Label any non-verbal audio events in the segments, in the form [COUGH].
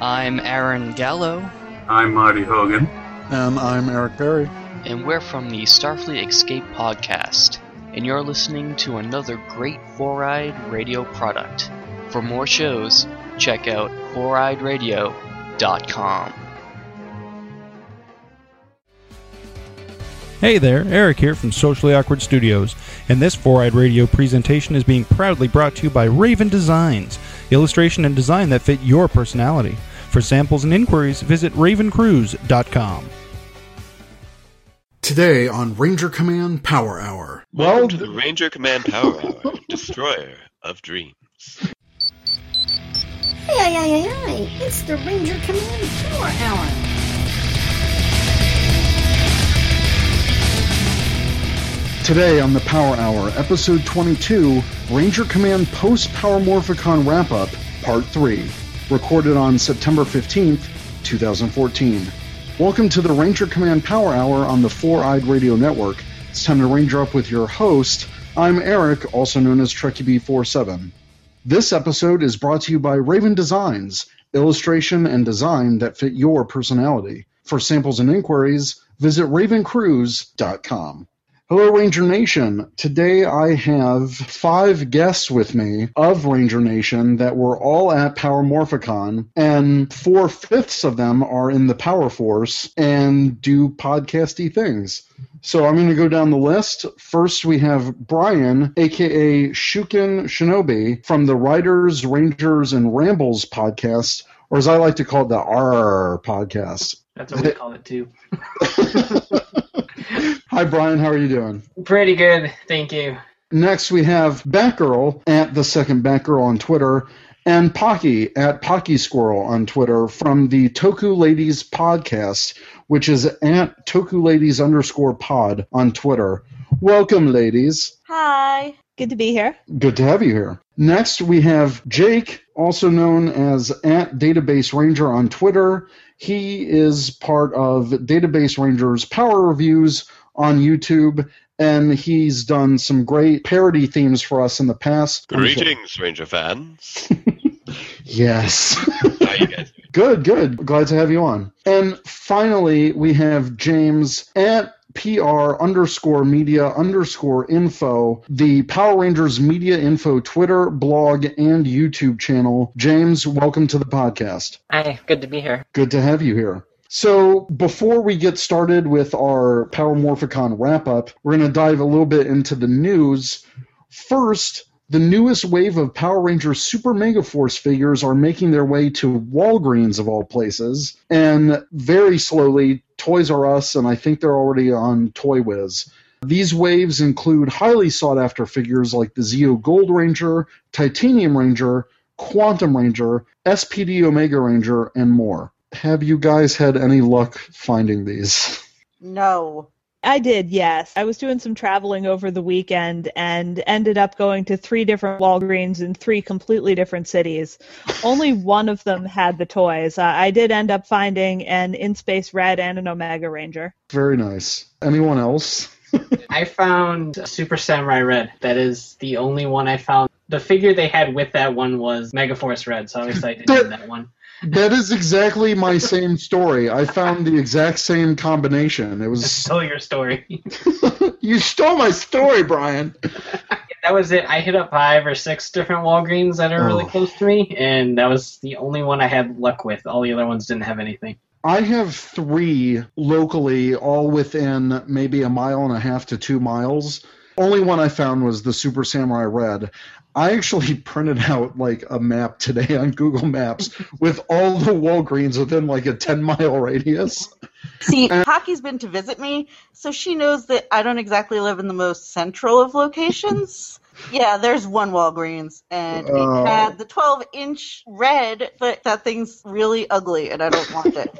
I'm Aaron Gallo, I'm Marty Hogan. And I'm Eric Berry. and we're from the Starfleet Escape podcast, and you're listening to another great Four Eyed Radio product. For more shows, check out foureyedradio.com. Hey there, Eric here from Socially Awkward Studios, and this Four Eyed Radio presentation is being proudly brought to you by Raven Designs, illustration and design that fit your personality. For samples and inquiries, visit ravencruise.com. Today on Ranger Command Power Hour. Welcome to the Ranger Command Power Hour, Destroyer of Dreams. Hey, hey, hey, hey, hey, it's the Ranger Command Power Hour. Today on the Power Hour, Episode 22, Ranger Command Post Power Morphicon Wrap Up, Part 3, recorded on September 15th, 2014. Welcome to the Ranger Command Power Hour on the Four Eyed Radio Network. It's time to Ranger Up with your host. I'm Eric, also known as Trekkie B47. This episode is brought to you by Raven Designs, illustration and design that fit your personality. For samples and inquiries, visit ravencruise.com. Hello, Ranger Nation. Today I have five guests with me of Ranger Nation that were all at Power Morphicon, and four fifths of them are in the Power Force and do podcasty things. So I'm going to go down the list. First, we have Brian, aka Shukin Shinobi, from the Writers, Rangers, and Rambles podcast, or as I like to call it, the R podcast. That's what we call it too. [LAUGHS] Hi, Brian. How are you doing? Pretty good, thank you. Next, we have Batgirl at the second Batgirl on Twitter, and Pocky at Pocky Squirrel on Twitter from the Toku Ladies podcast, which is at Toku Ladies underscore pod on Twitter. Welcome, ladies. Hi. Good to be here. Good to have you here. Next, we have Jake, also known as at Database Ranger on Twitter. He is part of Database Ranger's Power Reviews on YouTube, and he's done some great parody themes for us in the past. Greetings, Ranger fans. [LAUGHS] Yes. How you guys good, good. Glad to have you on. And finally, we have James at PR underscore media underscore info, the Power Rangers media info Twitter, blog, and YouTube channel. James, welcome to the podcast. Hi, good to be here. Good to have you here. So, before we get started with our Power Morphicon wrap up, we're going to dive a little bit into the news. First, the newest wave of Power Rangers Super Mega Force figures are making their way to Walgreens, of all places, and very slowly, Toys R Us, and I think they're already on Toy Wiz. These waves include highly sought after figures like the Zeo Gold Ranger, Titanium Ranger, Quantum Ranger, SPD Omega Ranger, and more. Have you guys had any luck finding these? No. I did, yes. I was doing some traveling over the weekend and ended up going to three different Walgreens in three completely different cities. Only [LAUGHS] one of them had the toys. Uh, I did end up finding an In Space Red and an Omega Ranger. Very nice. Anyone else? [LAUGHS] I found Super Samurai Red. That is the only one I found. The figure they had with that one was Megaforce Red, so I was excited to get that one. That is exactly my same story. I found the exact same combination. It was Tell your story. [LAUGHS] you stole my story, Brian. [LAUGHS] that was it. I hit up five or six different Walgreens that are really Oh. close to me, and that was the only one I had luck with. All the other ones didn't have anything. I have three locally, all within maybe a mile and a half to two miles. Only one I found was the Super Samurai Red. I actually [LAUGHS] printed out like a map today on Google Maps with all the Walgreens within like a 10 mile radius. See, Uh, Hockey's been to visit me, so she knows that I don't exactly live in the most central of locations. Yeah, there's one Walgreens, and Oh. it had the 12 inch red, but that thing's really ugly, and I don't want it.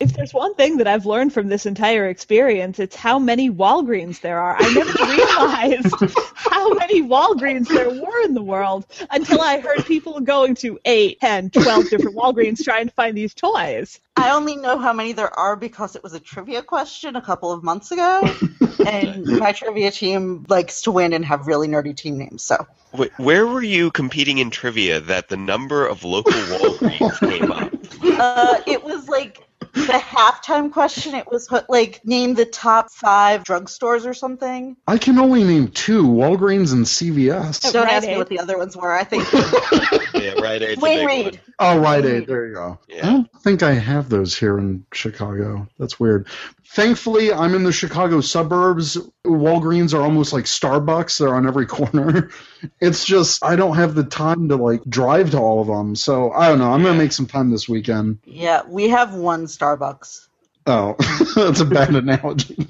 If there's one thing that I've learned from this entire experience, it's how many Walgreens there are. I never [LAUGHS] realized how many Walgreens there were in the world until I heard people going to 8, 10, 12 different Walgreens trying to find these toys. I only know how many there are because it was a trivia question a couple of months ago, [LAUGHS] and my trivia team likes to win and have really nerdy team names. So Wait, where were you competing in trivia that the number of local Walgreens came up? Uh, it was like the halftime question. It was like name the top five drugstores or something. I can only name two: Walgreens and CVS. Don't Rite ask me what the other ones were. I think [LAUGHS] Yeah, right. Aid's a Duane Reade. one. Oh, Rite Aid. There you go. Yeah. I don't think I have those here in Chicago. That's weird. Thankfully, I'm in the Chicago suburbs. Walgreens are almost like Starbucks. They're on every [LAUGHS] corner. It's just I don't have the time to like drive to all of them. So I don't know. I'm gonna make some time this weekend. yeah, we have one Starbucks. Oh, [LAUGHS] that's a bad analogy.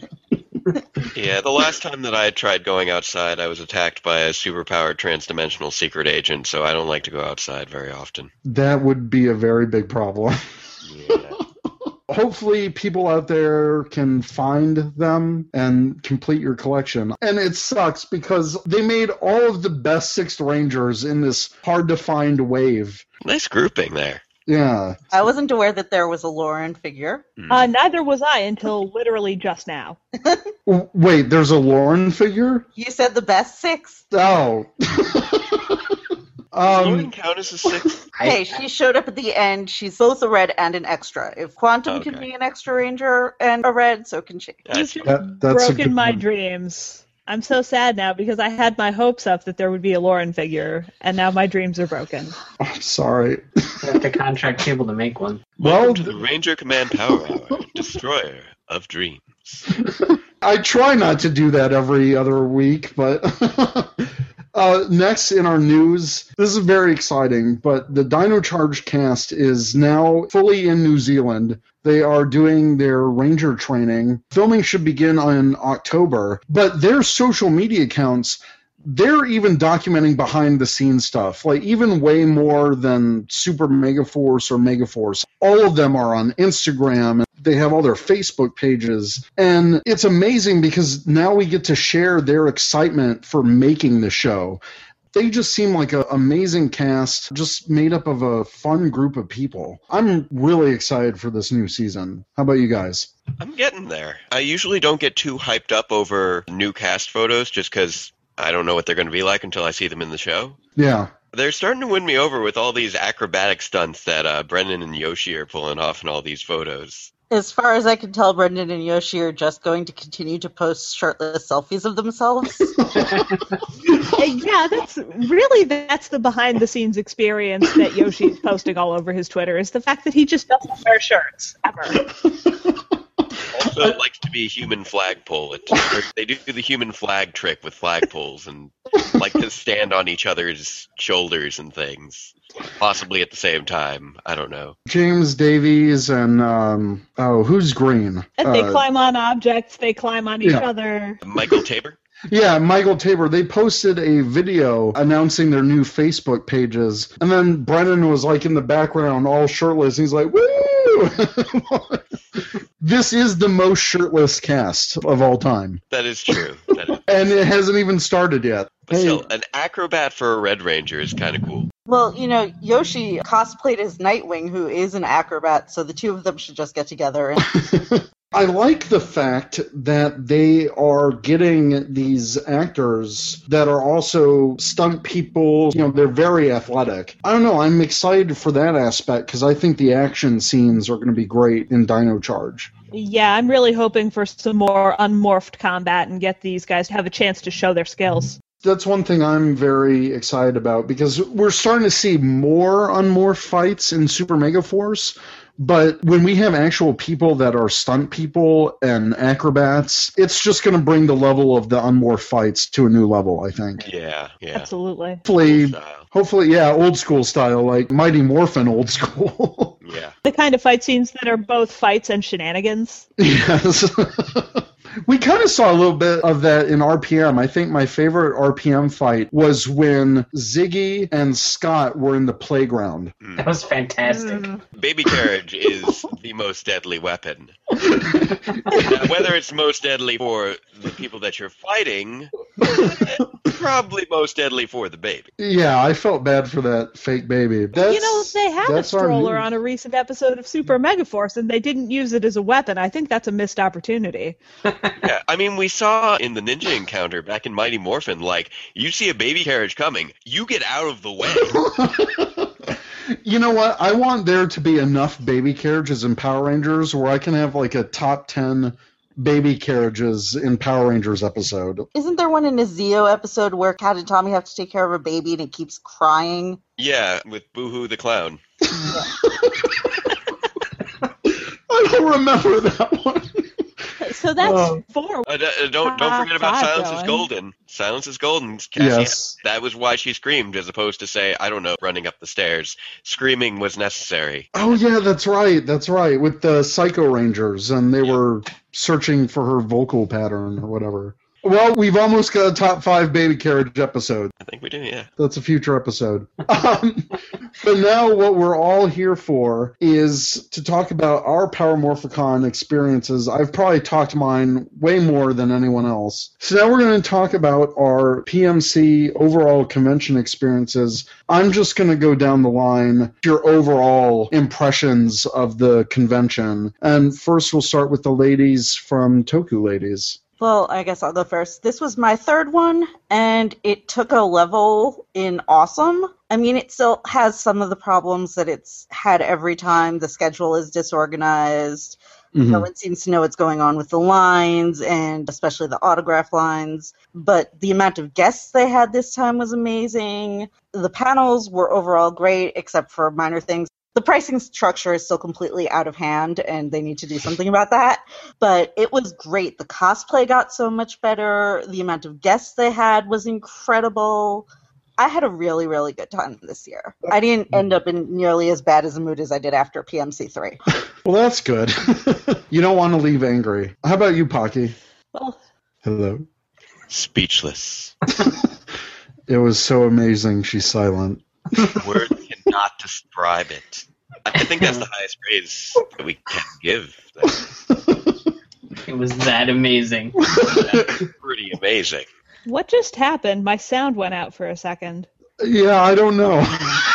Yeah, the last time that I tried going outside, I was attacked by a superpowered transdimensional secret agent, so I don't like to go outside very often. That would be a very big problem. [LAUGHS] Yeah. hopefully people out there can find them and complete your collection. And it sucks because they made all of the best Sixth Rangers in this hard to find wave. nice grouping there. Yeah. I wasn't aware that there was a Lauren figure. Uh, neither was I until literally just now. [LAUGHS] Wait, there's a Lauren figure? You said the best six. Oh. [LAUGHS] Lauren um, count as a six? Hey, she showed up at the end. She's both a red and an extra. If Quantum can be an extra ranger and a red, so can she. I You've That- that's broken my one. dreams. I'm so sad now because I had my hopes up that there would be a Lauren figure, and now my dreams are broken. I'm sorry. You have to contract people to make one. Well, to the Ranger Command Power Hour, Destroyer of Dreams. [LAUGHS] I try not to do that every other week, but [LAUGHS] uh, next in our news, this is very exciting. But the Dino Charge cast is now fully in New Zealand. They are doing their ranger training. Filming should begin in October, but their social media accounts. They're even documenting behind the scenes stuff, like even way more than Super Megaforce or Megaforce. All of them are on Instagram they have all their Facebook pages. And it's amazing because now we get to share their excitement for making the show. They just seem like an amazing cast, just made up of a fun group of people. I'm really excited for this new season. How about you guys? I'm getting there. I usually don't get too hyped up over new cast photos just because I don't know what they're going to be like until I see them in the show. Yeah. They're starting to win me over with all these acrobatic stunts that uh, Brennan and Yoshi are pulling off in all these photos. As far as I can tell, Brennan and Yoshi are just going to continue to post shirtless selfies of themselves. [LAUGHS] Yeah, that's really that's the behind the scenes experience that Yoshi is posting all over his Twitter is the fact that he just doesn't wear shirts ever. [LAUGHS] Also likes to be a human flagpole. It, they do the human flag trick with flagpoles and like to stand on each other's shoulders and things, possibly at the same time. I don't know. James Davies and, um, oh, who's green? And they Uh, climb on objects, they climb on each yeah. other. Michael Taber. Yeah, Michael Taber. They posted a video announcing their new Facebook pages, and then Brennan was like in the background, all shirtless. And he's like, "Woo!" [LAUGHS] this is the most shirtless cast of all time, That is true. That is, [LAUGHS] and it hasn't even started yet. but Hey, still, an acrobat for a Red Ranger is kind of cool. well, you know, Yoshi cosplayed as Nightwing, who is an acrobat, so the two of them should just get together and [LAUGHS] I like the fact that they are getting these actors that are also stunt people. You know, they're very athletic. I don't know. I'm excited for that aspect because I think the action scenes are going to be great in Dino Charge. Yeah, I'm really hoping for some more unmorphed combat and get these guys to have a chance to show their skills. That's one thing I'm very excited about because we're starting to see more unmorphed fights in Super Mega Force. But when we have actual people that are stunt people and acrobats, it's just going to bring the level of the unmorphed fights to a new level, I think. Yeah, yeah. Absolutely. Hopefully, hopefully, yeah, old school style, like Mighty Morphin old school. Yeah. The kind of fight scenes that are both fights and shenanigans. [LAUGHS] yes. [LAUGHS] we kind of saw a little bit of that in RPM. I think my favorite RPM fight was when Ziggy and Scott were in the playground. Hmm. That was fantastic. Hmm. Baby carriage [LAUGHS] is the most deadly weapon. [LAUGHS] Now, whether it's most deadly for the people that you're fighting, probably most deadly for the baby. Yeah, I felt bad for that fake baby. That's, you know, they had a stroller on a recent episode of Super Megaforce and they didn't use it as a weapon. I think that's a missed opportunity. [LAUGHS] Yeah, I mean, we saw in the ninja encounter back in Mighty Morphin, like, you see a baby carriage coming, you get out of the way. [LAUGHS] you know what? I want there to be enough baby carriages in Power Rangers where I can have like a top ten baby carriages in Power Rangers episode. Isn't there one in a Zeo episode where Kat and Tommy have to take care of a baby and it keeps crying? Yeah, with Boohoo the clown. [LAUGHS] I don't remember that one. So that's Oh. four. Uh, uh, don't don't Ah, forget about five Silence is. Golden. Silence is Golden. Cassie, Yes. That was why she screamed, as opposed to say, I don't know, running up the stairs. Screaming was necessary. Oh yeah, that's right. That's right. With the Psycho Rangers, and they were searching for her vocal pattern or whatever. Well, we've almost got a top five baby carriage episode. I think we do, yeah. That's a future episode. [LAUGHS] Um, but now, what we're all here for is to talk about our Power Morphicon experiences. I've probably talked mine way more than anyone else. So now we're going to talk about our PMC overall convention experiences. I'm just going to go down the line, your overall impressions of the convention. And first, we'll start with the ladies from Toku Ladies. Well, I guess I'll go first. This was my third one, and it took a level in awesome. I mean, it still has some of the problems that it's had every time. The schedule is disorganized. Mhm. No one seems to know what's going on with the lines, and especially the autograph lines. But the amount of guests they had this time was amazing. The panels were overall great, except for minor things. The pricing structure is still completely out of hand, and they need to do something about that. But it was great. The cosplay got so much better. The amount of guests they had was incredible. I had a really, really good time this year. I didn't end up in nearly as bad as a mood as I did after PMC3. [LAUGHS] Well, that's good. [LAUGHS] you don't want to leave angry. How about you, Pocky? Well, Hello. Speechless. [LAUGHS] It was so amazing. She's silent. Words cannot describe it. I think that's the highest praise that we can give. [LAUGHS] It was that amazing. pretty amazing. what just happened? My sound went out for a second. Yeah, I don't know. [LAUGHS]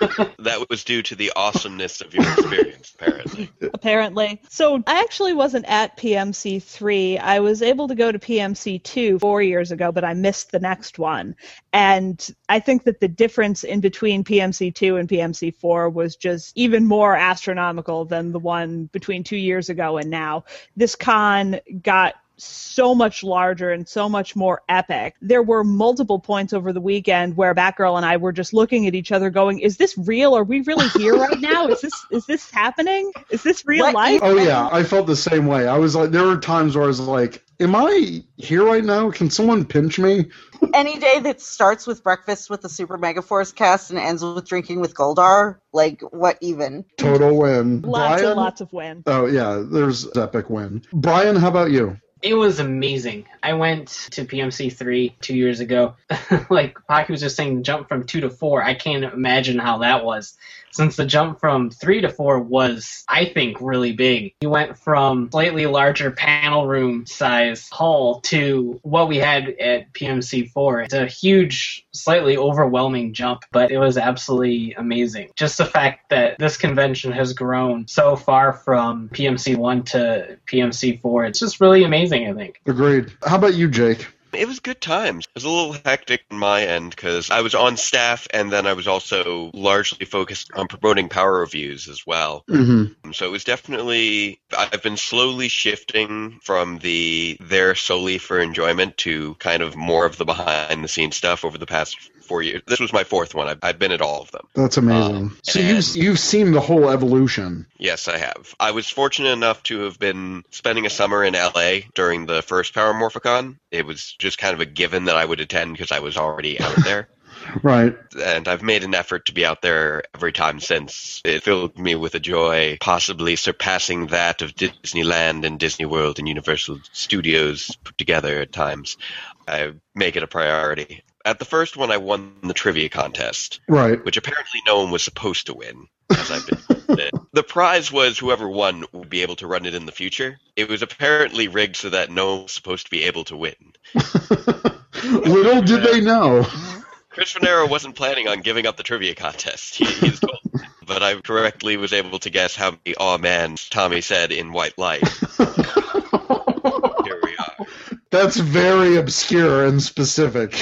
[LAUGHS] That was due to the awesomeness of your experience, apparently. apparently. So I actually wasn't at PMC 3. I was able to go to PMC 2 four years ago, but I missed the next one. And I think that the difference in between PMC 2 and PMC 4 was just even more astronomical than the one between two years ago and now. This con got so much larger and so much more epic. There were multiple points over the weekend where Batgirl and I were just looking at each other going, is this real? Are we really here right [LAUGHS] now? Is this is this happening? Is this real What life? Oh yeah, I felt the same way. I was like, there were times where I was like, "Am I here right now? Can someone pinch me?" Any day that starts with breakfast with the Super Mega Force cast and ends with drinking with Goldar, like what even? Total win. Lots Brian? and lots of win. Oh yeah, there's epic win. Brian, how about you? It was amazing. I went to PMC three two years ago. [LAUGHS] like Pocky was just saying, jump from two to four. I can't imagine how that was, since the jump from three to four was, I think, really big. You went from slightly larger panel room size hall to what we had at PMC four. It's a huge, slightly overwhelming jump, but it was absolutely amazing. Just the fact that this convention has grown so far from PMC one to PMC four, it's just really amazing. I think. Agreed. How about you, Jake? It was good times. It was a little hectic on my end because I was on staff and then I was also largely focused on promoting power reviews as well. Mm-hmm. So it was definitely, I've been slowly shifting from the there solely for enjoyment to kind of more of the behind the scenes stuff over the past four years. This was my fourth one. I've, I've been at all of them. That's amazing. Um, so you've you've seen the whole evolution. Yes, I have. I was fortunate enough to have been spending a summer in LA during the first Power Morphicon. It was just kind of a given that I would attend because I was already out [LAUGHS] there. Right. And I've made an effort to be out there every time since. It filled me with a joy, possibly surpassing that of Disneyland and Disney World and Universal Studios put together at times. I make it a priority. At the first one, I won the trivia contest Right. which apparently no one was supposed to win. As I've been [LAUGHS] the prize was whoever won would be able to run it in the future. It was apparently rigged so that no one was supposed to be able to win. [LAUGHS] Little did they know. Chris Finero wasn't planning on giving up the trivia contest. He, he's told. But I correctly was able to guess how many "oh man" Tommy said in White Light. [LAUGHS] Here we are. That's very obscure and specific.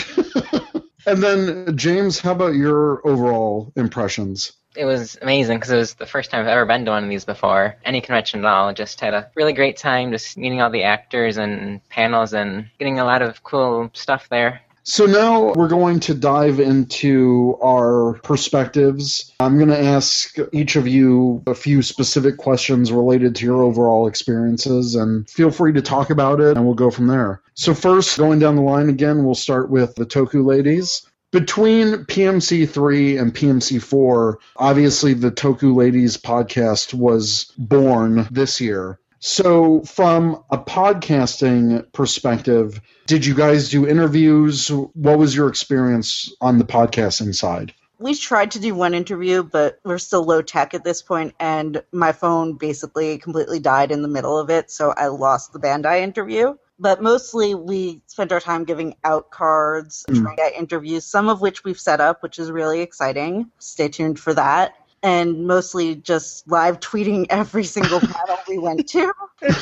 And then James, how about your overall impressions? It was amazing because it was the first time I've ever been to one of these before. Any convention at all. Just had a really great time just meeting all the actors and panels and getting a lot of cool stuff there. So now we're going to dive into our perspectives. I'm going to ask each of you a few specific questions related to your overall experiences, and feel free to talk about it, and we'll go from there. So, first, going down the line again, we'll start with the Toku ladies. Between PMC 3 and PMC 4, obviously the Toku Ladies podcast was born this year. So, from a podcasting perspective, did you guys do interviews? What was your experience on the podcasting side? We tried to do one interview, but we're still low tech at this point, and my phone basically completely died in the middle of it, so I lost the Bandai interview. But mostly we spent our time giving out cards, Mm. trying to get interviews, some of which we've set up, which is really exciting. Stay tuned for that. And mostly just live tweeting [LAUGHS] every single panel we went to.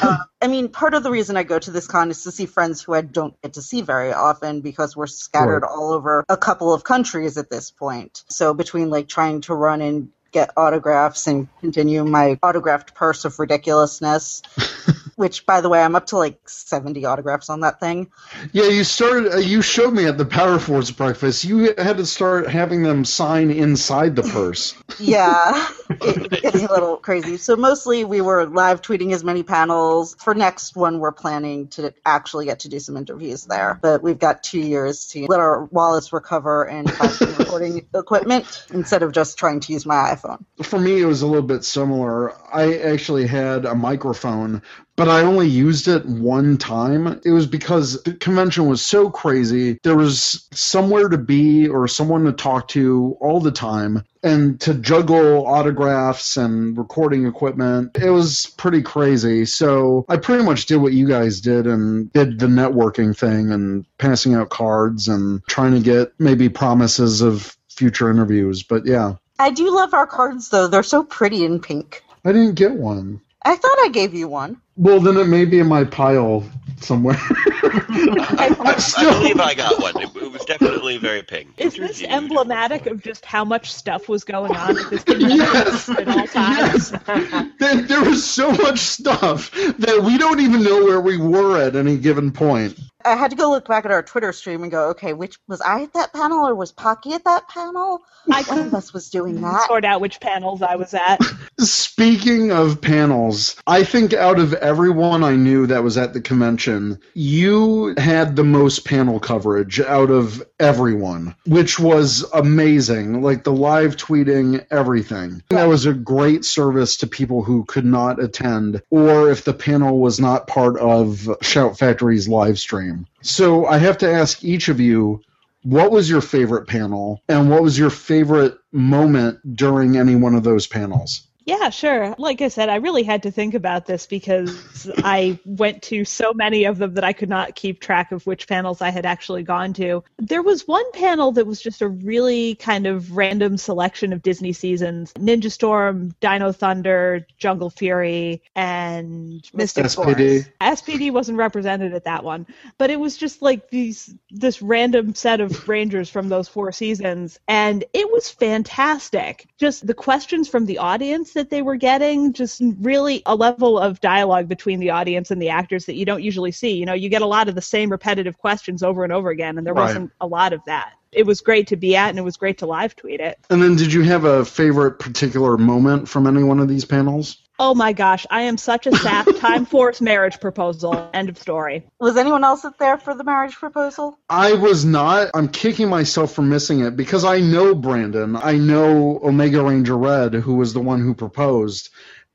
Uh, I mean, part of the reason I go to this con is to see friends who I don't get to see very often because we're scattered Right. all over a couple of countries at this point. So between like trying to run and get autographs and continue my autographed purse of ridiculousness, [LAUGHS] which by the way, I'm up to like 70 autographs on that thing. Yeah, you started. Uh, you showed me at the Power Force breakfast. You had to start having them sign inside the purse. [LAUGHS] Yeah, it, getting a little crazy. So mostly we were live tweeting as many panels. For next one, we're planning to actually get to do some interviews there. But we've got two years to let our wallets recover and find some [LAUGHS] recording equipment instead of just trying to use my iPhone. For me, it was a little bit similar. I actually had a microphone, but I only used it one time. It was because the convention was so crazy. There was somewhere to be or someone to talk to all the time. And to juggle autographs and recording equipment, it was pretty crazy. So I pretty much did what you guys did and did the networking thing and passing out cards and trying to get maybe promises of future interviews. But yeah, I do love our cards though. They're so pretty in pink. I didn't get one. I thought I gave you one. Well, then it may be in my pile somewhere. I, [LAUGHS] I'm still- I believe I got one. It, it was definitely very pink. Is this Interviewed. emblematic of just how much stuff was going on at this convention Yes. [LAUGHS] at all times? there, there was so much stuff that we don't even know where we were at any given point. I had to go look back at our Twitter stream and go, okay, which was I at that panel or was Pocky at that panel? I One of us was doing that. sort out which panels I was at. [LAUGHS] Speaking of panels, I think out of everyone I knew that was at the convention, you had the most panel coverage out of everyone, which was amazing. Like the live tweeting, everything. That was a great service to people who could not attend, or if the panel was not part of Shout Factory's live stream. So I have to ask each of you what was your favorite panel and what was your favorite moment during any one of those panels? Yeah, sure. Like I said, I really had to think about this because I went to so many of them that I could not keep track of which panels I had actually gone to. There was one panel that was just a really kind of random selection of Disney seasons Ninja Storm, Dino Thunder, Jungle Fury, and Mystic SPD. Force. SPD wasn't represented at that one, but it was just like these this random set of rangers from those four seasons and it was fantastic. Just the questions from the audience that they were getting, just really a level of dialogue between the audience and the actors that you don't usually see. You know, you get a lot of the same repetitive questions over and over again and there Right. wasn't a lot of that. It was great to be at and it was great to live tweet it. And then, did you have a favorite particular moment from any one of these panels? Oh my gosh, I am such a sap. Time [LAUGHS] Force marriage proposal. End of story. Was anyone else there for the marriage proposal? I was not. I'm kicking myself for missing it because I know Brandon. I know Omega Ranger Red, who was the one who proposed.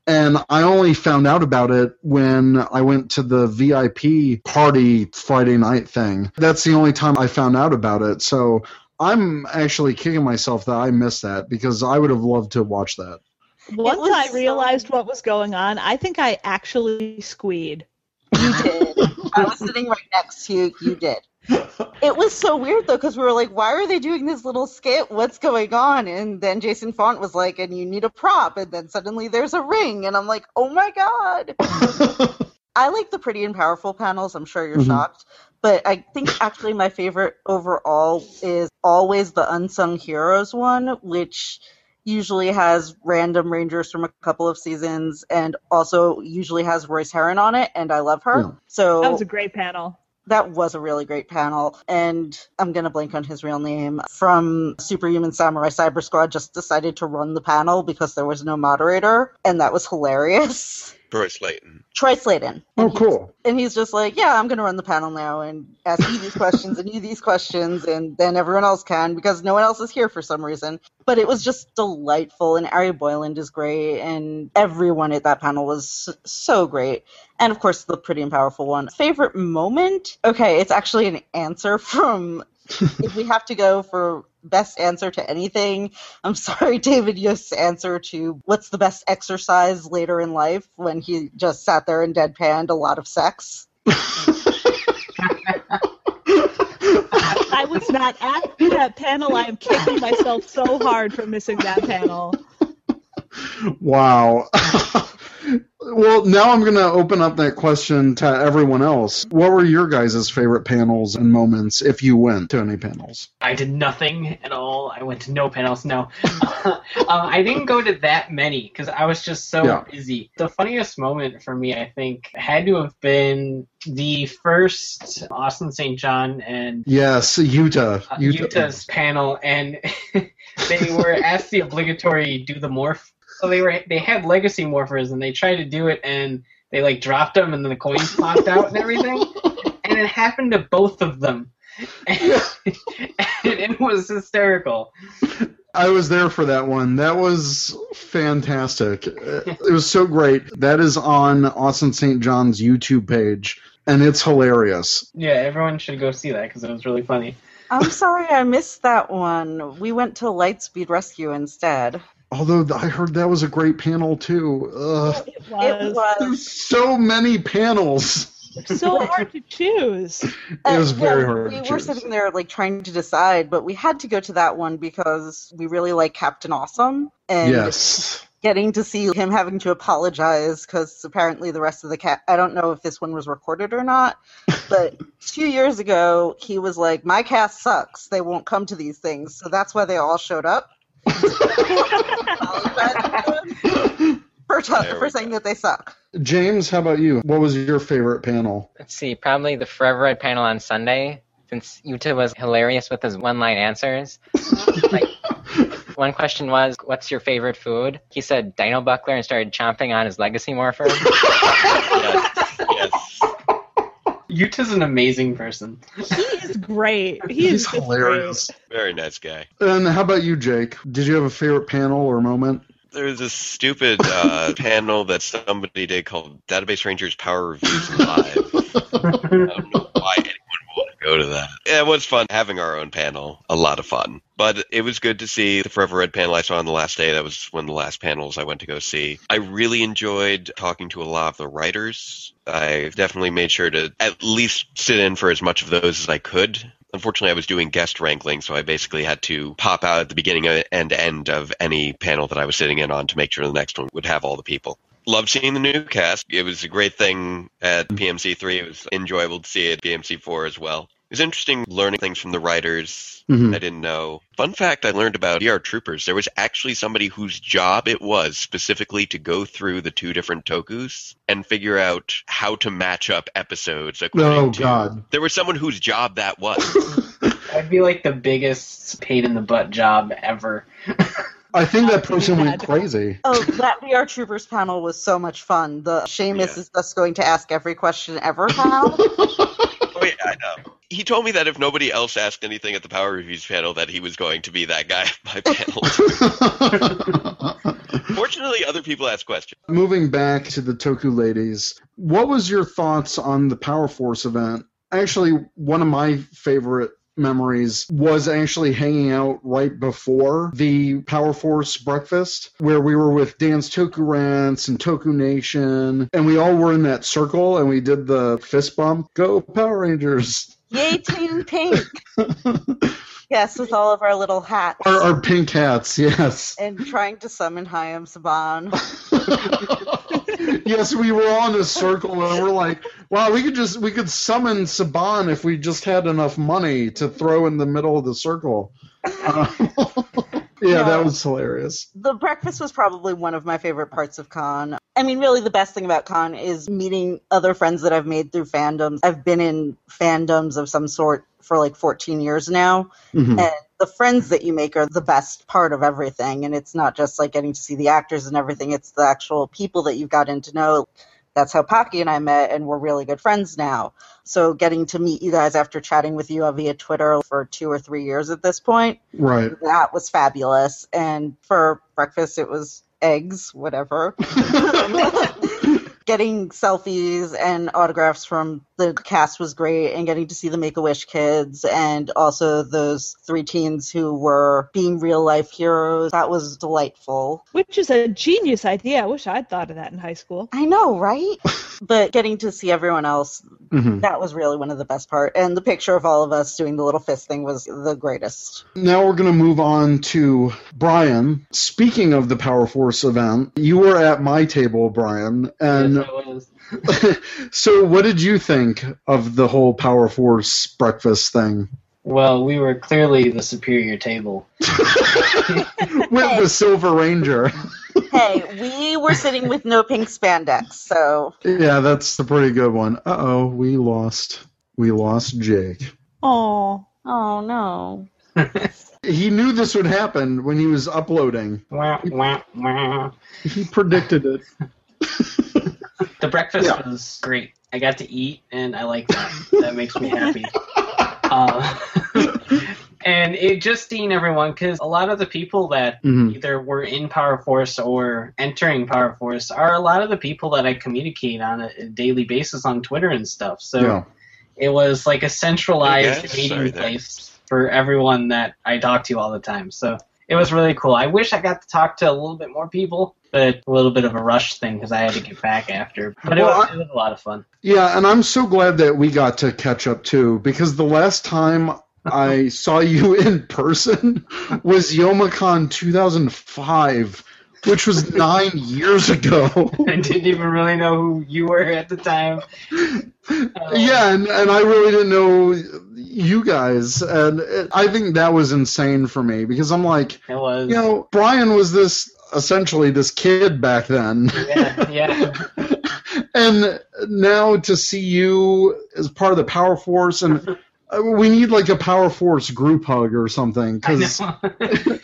And I only found out about it when I went to the VIP party Friday night thing. That's the only time I found out about it. So I'm actually kicking myself that I missed that because I would have loved to watch that. Once was I so- realized what was going on, I think I actually squeed. You [LAUGHS] did. I was sitting right next to you. You did. It was so weird though, because we were like, "Why are they doing this little skit? What's going on?" And then Jason Faunt was like, "And you need a prop." And then suddenly there's a ring, and I'm like, "Oh my god!" [LAUGHS] I like the pretty and powerful panels. I'm sure you're Mhm. shocked, but I think actually my favorite overall is always the unsung heroes one, which usually has random Rangers from a couple of seasons and also usually has Royce Heron on it, and I love her. Yeah. So That was a great panel. that was a really great panel. And I'm going to blank on his real name. From Superhuman Samurai Cyber Squad, just decided to run the panel because there was no moderator, and that was hilarious. [LAUGHS] Troy Slaten. Troy Slaten. Oh, cool. And he's just like, yeah, I'm going to run the panel now and ask you these questions and you these questions, and then everyone else can because no one else is here for some reason. But it was just delightful, and Ari Boyland is great, and everyone at that panel was so great. And of course, the pretty and powerful one. Favorite moment? Okay, it's actually an answer [LAUGHS] from. [LAUGHS] if we have to go for best answer to anything, I'm sorry, [LAUGHS] David Yost's answer to what's the best exercise later in life when he just sat there and deadpanned a lot of sex. I was not at that panel. I am kicking myself so hard for missing that panel. Wow. [LAUGHS] well, now I'm going to open up that question to everyone else. What were your guys' favorite panels and moments if you went to any panels? I did nothing at all. I went to no panels. No, [LAUGHS] um, I didn't go to that many because I was just so Yeah. busy. The funniest moment for me, I think, had to have been the first Austin St. John and Yes, Yuta. uh, Yuta. Yuta's panel, and [LAUGHS] they were asked the obligatory do the morph. So they were they had legacy morphers, and they tried to do it, and they like dropped them, and then the coins popped out and everything, [LAUGHS] and it happened to both of them, [LAUGHS] and, it was hysterical. I was there for that one. That was fantastic. It was so great. That is on Austin St. John's YouTube page, and it's hilarious. Yeah, everyone should go see that because it was really funny. I'm sorry I missed that one. We went to Lightspeed Rescue instead. Although I heard that was a great panel too. Ugh. It It was was. There's so many panels. so hard to choose. [LAUGHS] It was Uh, very yeah, hard We to were choose. sitting there like trying to decide, but we had to go to that one because we really like Captain Awesome and Yes. getting to see him having to apologize because apparently the rest of the cat. I don't know if this one was recorded or not, but [LAUGHS] two years ago he was like, "My cast sucks. They won't come to these things." So that's why they all showed up. For t- for saying that they suck. James, how about you? What was your favorite panel? Let's see, probably the Forever Red panel on Sunday, since Yuta was hilarious with his one-line answers. [LAUGHS] like, one question was, "What's your favorite food?" He said Dino Buckler and started chomping on his Legacy Morpher. [LAUGHS] Yes. yes. Yuta's an amazing person. He is great. He He's is just hilarious. Very nice guy. And how about you, Jake? Did you have a favorite panel or moment? There was this stupid uh, [LAUGHS] panel that somebody did called Database Rangers Power Reviews Live. I don't know why anyone would want to go to that. It was fun having our own panel. A lot of fun. But it was good to see the Forever Red panel I saw on the last day. That was one of the last panels I went to go see. I really enjoyed talking to a lot of the writers. I definitely made sure to at least sit in for as much of those as I could. Unfortunately, I was doing guest wrangling, so I basically had to pop out at the beginning and end of any panel that I was sitting in on to make sure the next one would have all the people. Loved seeing the new cast. It was a great thing at PMC3. It was enjoyable to see it at PMC4 as well. It was interesting learning things from the writers Mhm. I didn't know. Fun fact I learned about ER Troopers. There was actually somebody whose job it was specifically to go through the two different tokus and figure out how to match up episodes Oh, to. God. There was someone whose job that was. [LAUGHS] That'd be like the biggest pain in the butt job ever. [LAUGHS] I think that person went crazy. Oh, that VR Troopers panel was so much fun. The Seamus Yeah. is just going to ask every question ever panel. [LAUGHS] oh yeah, I know. He told me that if nobody else asked anything at the Power Reviews panel, that he was going to be that guy at my panel. [LAUGHS] Fortunately, other people asked questions. Moving back to the Toku ladies, what was your thoughts on the Power Force event? Actually, one of my favorite memories was actually hanging out right before the Power Force breakfast, where we were with Dan's Toku Rants and Toku Nation, and we all were in that circle and we did the fist bump. Go Power Rangers! [LAUGHS] Yay, Team Pink! [LAUGHS] yes, with all of our little hats. Our, our pink hats, yes. and trying to summon Haim Saban. [LAUGHS] yes, we were all in a circle and we're like, wow, we could just we could summon Saban if we just had enough money to throw in the middle of the circle. Uh, [LAUGHS] Yeah, No. that was hilarious. The breakfast was probably one of my favorite parts of con. I mean, really, the best thing about con is meeting other friends that I've made through fandoms. I've been in fandoms of some sort for like 14 years now. Mhm. And the friends that you make are the best part of everything. And it's not just like getting to see the actors and everything, it's the actual people that you've gotten to know. That's how Pocky and I met, and we're really good friends now. So getting to meet you guys after chatting with you via Twitter for two or three years at this point, Right. that was fabulous. And for breakfast, it was eggs, whatever. [LAUGHS] [LAUGHS] getting selfies and autographs from the cast was great, and getting to see the Make a Wish kids and also those three teens who were being real life heroes. That was delightful. Which is a genius idea. I wish I'd thought of that in high school. I know, right? [LAUGHS] but getting to see everyone else, Mhm. that was really one of the best part. And the picture of all of us doing the little fist thing was the greatest. Now we're going to move on to Brian. Speaking of the Power Force event, you were at my table, Brian, and Yes, [LAUGHS] so what did you think of the whole Power Force breakfast thing Well, we were clearly the superior table. [LAUGHS] [LAUGHS] with the Silver Ranger? hey, we were sitting with no pink spandex, so Yeah, that's a pretty good one. Uh oh, we lost. We lost Jake. Oh. oh no. He knew this would happen when he was uploading. Wah, wah, wah. He predicted it. The breakfast Yeah. was great. I got to eat, and I like that. That makes me happy. [LAUGHS] Uh, [LAUGHS] and it just seeing everyone, because a lot of the people that Mhm. either were in Power Force or entering Power Force are a lot of the people that I communicate on a, a daily basis on Twitter and stuff. So Yeah. it was like a centralized meeting place for everyone that I talk to all the time. So it was really cool. I wish I got to talk to a little bit more people, but a little bit of a rush thing because I had to get back after. But it, was, I- it was a lot of fun. Yeah, and I'm so glad that we got to catch up too, because the last time I [LAUGHS] saw you in person was Youmacon 2005, which was nine years ago. [LAUGHS] I didn't even really know who you were at the time. [LAUGHS] yeah, and, and I really didn't know you guys, and it, I think that was insane for me because I'm like, It was. you know, Brian was this essentially this kid back then. yeah, yeah. [LAUGHS] and now to see you as part of the Power Force, and uh, we need like a Power Force group hug or something. I 'cause- know.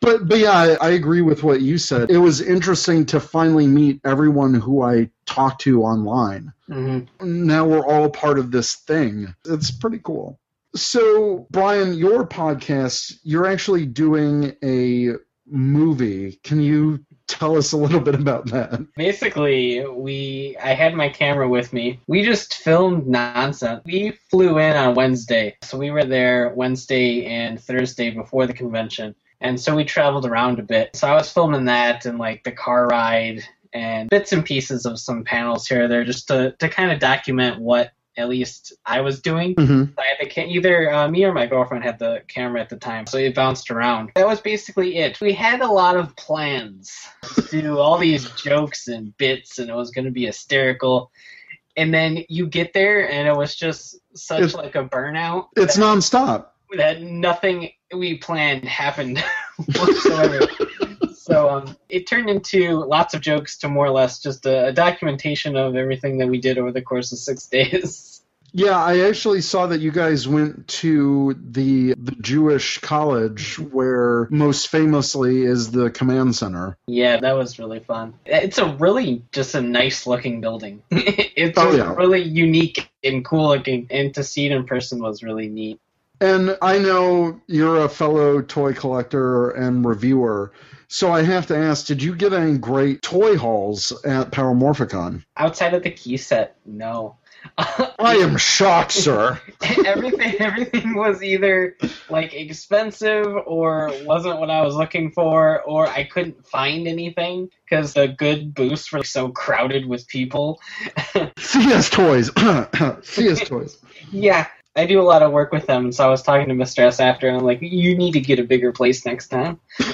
But but yeah, I, I agree with what you said. It was interesting to finally meet everyone who I talked to online. hmm Now we're all part of this thing. It's pretty cool. So Brian, your podcast, you're actually doing a movie. Can you tell us a little bit about that? Basically, we I had my camera with me. We just filmed nonsense. We flew in on Wednesday, so we were there Wednesday and Thursday before the convention, and so we traveled around a bit. So I was filming that and like the car ride and bits and pieces of some panels here or there, just to to kind of document what at least I was doing. Mm-hmm. I had the ca- either uh, me or my girlfriend had the camera at the time, so it bounced around. That was basically it. We had a lot of plans to do all these jokes and bits, and it was going to be hysterical. And then you get there, and it was just such It's- like a burnout. It's nonstop. That nothing we planned happened [LAUGHS] whatsoever. so um, it turned into lots of jokes to more or less just a, a documentation of everything that we did over the course of six [LAUGHS] days. Yeah, I actually saw that you guys went to the the Jewish college where most famously is the command center. Yeah, that was really fun. It's a really just a nice looking building. [LAUGHS] it's Oh, yeah. really unique and cool looking, and to see it in person was really neat. And I know you're a fellow toy collector and reviewer, so I have to ask, did you get any great toy hauls at Power Morphicon? Outside of the key set, no. [LAUGHS] I am shocked, sir. [LAUGHS] everything everything was either like expensive or wasn't what I was looking for, or I couldn't find anything because the good booths were so crowded with people. [LAUGHS] CS Toys. [CLEARS THROAT] CS Toys. Yeah, I do a lot of work with them, so I was talking to Mr. S after, and I'm like, you need to get a bigger place next time. [LAUGHS]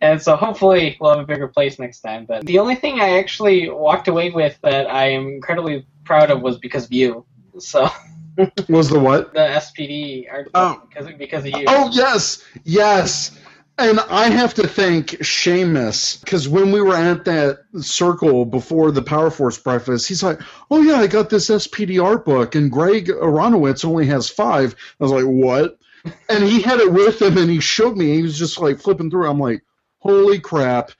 and so hopefully we'll have a bigger place next time. But the only thing I actually walked away with that I am incredibly proud of was because of you. So Was the what? [LAUGHS] The SPD art Oh. because because of you. Oh yes, yes. And I have to thank Seamus because when we were at that circle before the Power Force breakfast, he's like, "Oh yeah, I got this SPD art book, and Greg Aronowitz only has five. I was like, "What?" And he had it with him, and he showed me. He was just like flipping through. I'm like, "Holy crap!"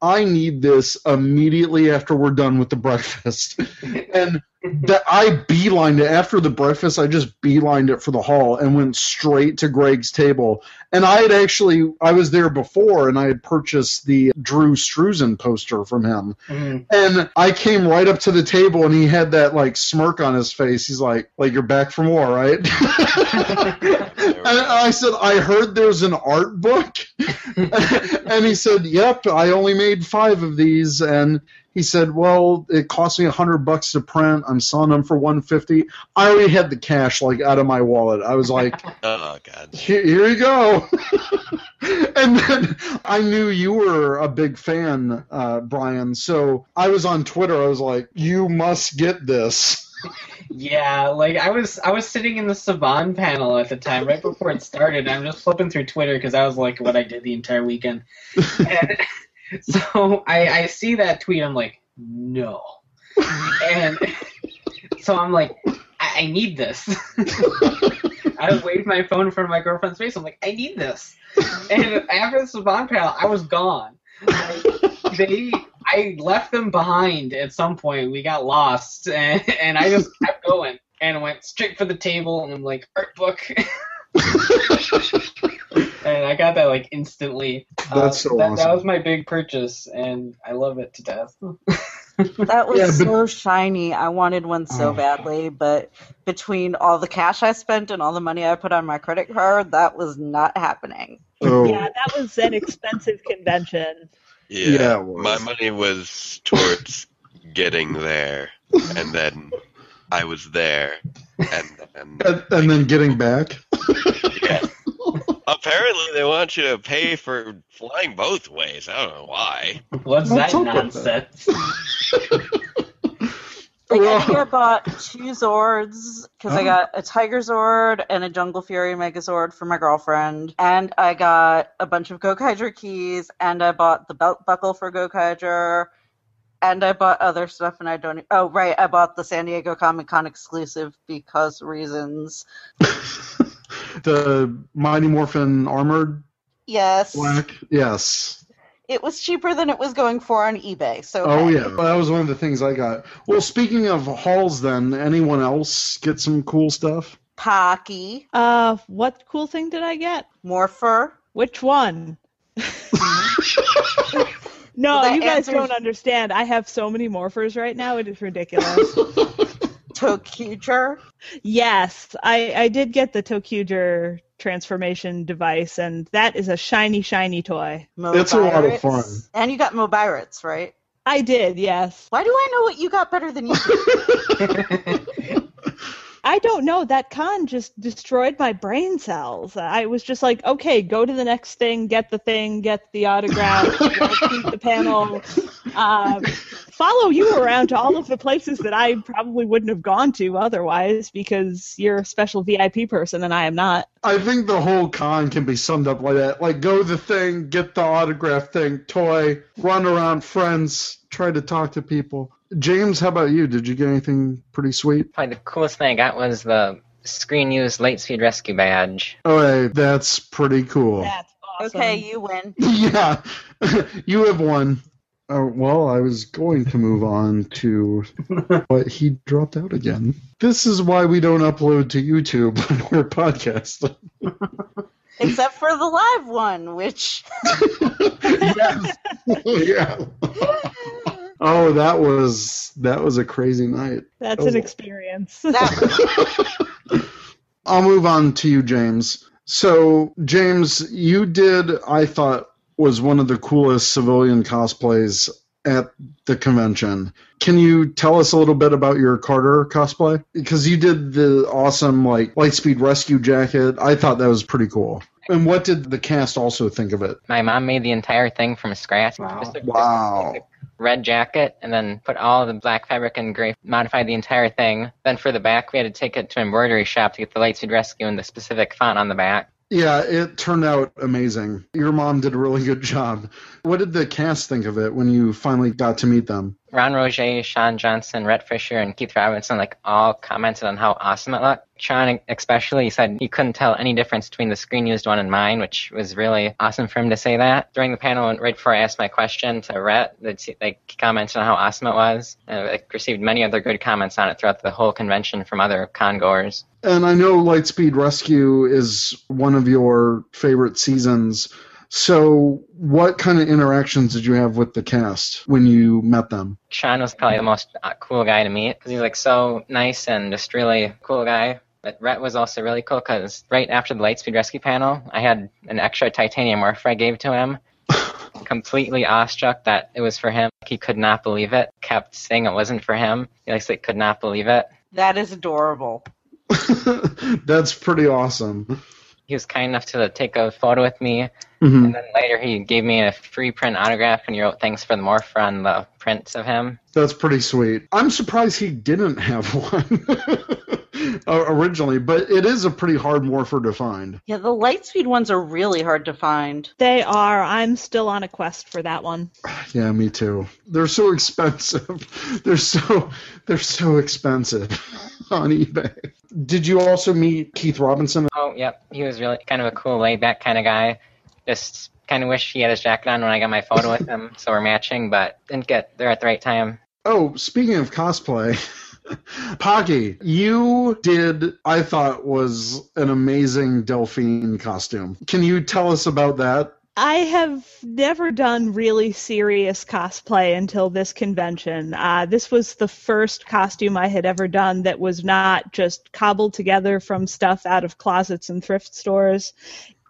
I need this immediately after we're done with the breakfast. [LAUGHS] and that I beelined it after the breakfast. I just beelined it for the hall and went straight to Greg's table. And I had actually I was there before, and I had purchased the Drew Struzan poster from him. Mhm. And I came right up to the table, and he had that like smirk on his face. He's like, "Like you're back from war, right?" [LAUGHS] and I said, "I heard there's an art book." [LAUGHS] [LAUGHS] and he said, "Yep, I only made five of these." And he said, "Well, it cost me a hundred bucks to print. I'm selling them for one fifty. I already had the cash like out of my wallet. I was like, [LAUGHS] Oh god. here, here you go. [LAUGHS] and then I knew you were a big fan, uh, Brian. So I was on Twitter. I was like, you must get this. [LAUGHS] Yeah, like I was I was sitting in the Saban panel at the time, right before it started. I'm just flipping through Twitter because I was like what I did the entire weekend. And [LAUGHS] so I, I see that tweet, I'm like, no. And [LAUGHS] so I'm like, I, I need this. [LAUGHS] I waved my phone in front of my girlfriend's face. I'm like, I need this. And after the Saban panel, I was gone. Like, they I left them behind at some point. We got lost, and, and I just kept going and went straight for the table. And I'm like, art book. And I got that like instantly. Uh, That's so that, that was my big purchase, and I love it to death. [LAUGHS] That was Yeah, but- so shiny. I wanted one so Oh. badly, but between all the cash I spent and all the money I put on my credit card, that was not happening. Oh, Yeah, that was an expensive convention. Yeah, Yeah, my money was towards getting there, and then I was there, and then and, and then getting back. [LAUGHS] yeah. Apparently, they want you to pay for flying both ways. I don't know why. What's Don't that talk about that. nonsense? Like, I think I bought two Zords because I Oh. got a Tiger Zord and a Jungle Fury Megazord for my girlfriend, and I got a bunch of Gokaiger keys, and I bought the belt buckle for Gokaiger, and I bought other stuff, and I don't. Oh, right, I bought the San Diego Comic Con exclusive because reasons. [LAUGHS] the Mighty Morphin Armored Yes, Black. Yes. it was cheaper than it was going for on eBay. So Oh hey. yeah, that was one of the things I got. Well, speaking of hauls, then anyone else get some cool stuff? Pocky, Uh, what cool thing did I get? Morpher. Which one? [LAUGHS] no, So that you guys answers- don't understand. I have so many morphers right now. It is ridiculous. [LAUGHS] ToQger. yes, I, I did get the ToQger transformation device, and that is a shiny, shiny toy. It's a lot of fun. And you got Mobirates, right? I did, yes. Why do I know what you got better than you do? [LAUGHS] I don't know. That con just destroyed my brain cells. I was just like, okay, go to the next thing, get the thing, get the autograph, [LAUGHS] keep the panel, um, follow you around to all of the places that I probably wouldn't have gone to otherwise because you're a special VIP person and I am not. I think the whole con can be summed up like that. Like, go the thing, get the autograph thing, toy, run around friends, try to talk to people. James, how about you? Did you get anything pretty sweet? Probably the coolest thing I got was the screen used Lightspeed Rescue badge. Oh, hey, that's pretty cool. That's awesome. okay, you win. [LAUGHS] yeah, [LAUGHS] you have won. Oh, well, I was going to move on to, but he dropped out again. This is why we don't upload to YouTube [LAUGHS] when we're podcasting. Except for the live one, which yes. yeah. Oh, that was that was a crazy night. That's an Oh. experience. [LAUGHS] [LAUGHS] I'll move on to you, James. So, James, you did, I thought, was one of the coolest civilian cosplays at the convention. Can you tell us a little bit about your Carter cosplay? Because you did the awesome, like, Lightspeed Rescue jacket. I thought that was pretty cool. And what did the cast also think of it? My mom made the entire thing from scratch. Wow. Just took- Wow. Red jacket and then put all the black fabric and gray, modified the entire thing. Then for the back, we had to take it to an embroidery shop to get the Lightspeed Rescue and the specific font on the back. Yeah, it turned out amazing. Your mom did a really good job. What did the cast think of it when you finally got to meet them? Ron Rogge, Sean Johnson, Rhett Fisher, and Keith Robinson like all commented on how awesome it looked. Sean especially said he couldn't tell any difference between the screen used one and mine, which was really awesome for him to say that. During the panel, right before I asked my question to Rhett, they commented on how awesome it was. And I received many other good comments on it throughout the whole convention from other congoers. And I know Lightspeed Rescue is one of your favorite seasons. So, what kind of interactions did you have with the cast when you met them? Sean was probably the most uh, cool guy to meet because he's like so nice and just really cool guy. But Rhett was also really cool because right after the Lightspeed Rescue panel, I had an extra titanium morpher I gave to him. [LAUGHS] completely awestruck that it was for him. He could not believe it. Kept saying it wasn't for him. He like could not believe it. That is adorable. [LAUGHS] That's pretty awesome. He was kind enough to take a photo with me, Mhm. and then later he gave me a free print autograph and he wrote thanks for the morpher on the prints of him. That's pretty sweet. I'm surprised he didn't have [LAUGHS] one uh, originally, but it is a pretty hard morpher to find. Yeah, the Lightspeed ones are really hard to find. They are. I'm still on a quest for that one. [SIGHS] Yeah, me too. They're so expensive. [LAUGHS] They're so they're so expensive [LAUGHS] on eBay. Did you also meet Keith Robinson? Oh, yep. He was really kind of a cool, laid back kind of guy. Just kind of wish he had his jacket on when I got my photo with him, so we're matching, but didn't get there at the right time. Oh, speaking of cosplay, [LAUGHS] Pocky, you did I thought was an amazing Delphine costume. Can you tell us about that? I have never done really serious cosplay until this convention. Uh, this was the first costume I had ever done that was not just cobbled together from stuff out of closets and thrift stores.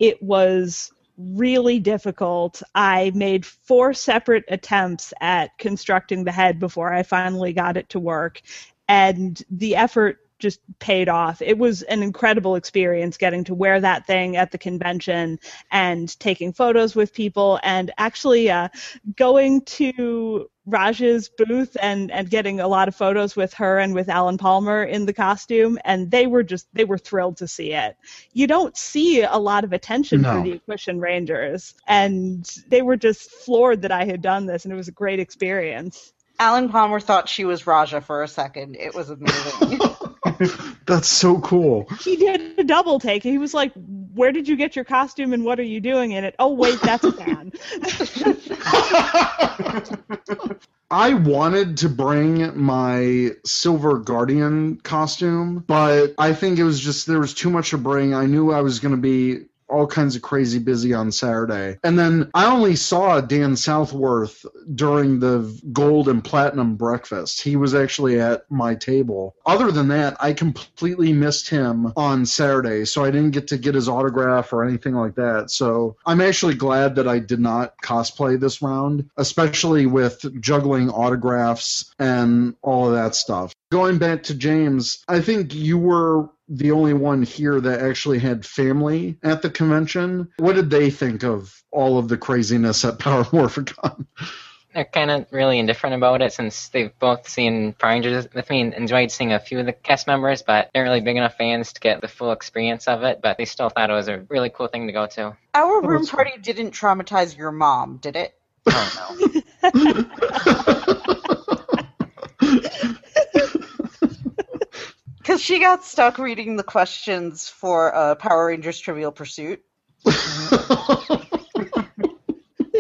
It was really difficult. I made four separate attempts at constructing the head before I finally got it to work, and the effort just paid off. It was an incredible experience getting to wear that thing at the convention and taking photos with people and actually uh, going to Raj's booth and and getting a lot of photos with her and with Alan Palmer in the costume and they were just they were thrilled to see it. You don't see a lot of attention No. for the Aquitian Rangers and they were just floored that I had done this and it was a great experience. Alan Palmer thought she was Rajia for a second. It was amazing. [LAUGHS] [LAUGHS] That's so cool. He did a double take. He was like, "Where did you get your costume and what are you doing in it?" Oh wait, that's a fan. [LAUGHS] I wanted to bring my Silver Guardian costume, but I think it was just there was too much to bring. I knew I was going to be all kinds of crazy busy on Saturday. And then I only saw Dan Southworth during the gold and platinum breakfast. He was actually at my table. Other than that, I completely missed him on Saturday, so I didn't get to get his autograph or anything like that. So I'm actually glad that I did not cosplay this round, especially with juggling autographs and all of that stuff. Going back to James, I think you were the only one here that actually had family at the convention. What did they think of all of the craziness at Power [LAUGHS] Morphicon? They're kind of really indifferent about it since they've both seen Power Rangers with me and enjoyed seeing a few of the cast members, but they're really big enough fans to get the full experience of it. But they still thought it was a really cool thing to go to. Our room party didn't traumatize your mom, did it? Oh no. [LAUGHS] [LAUGHS] Because she got stuck reading the questions for uh, Power Rangers Trivial Pursuit. [LAUGHS]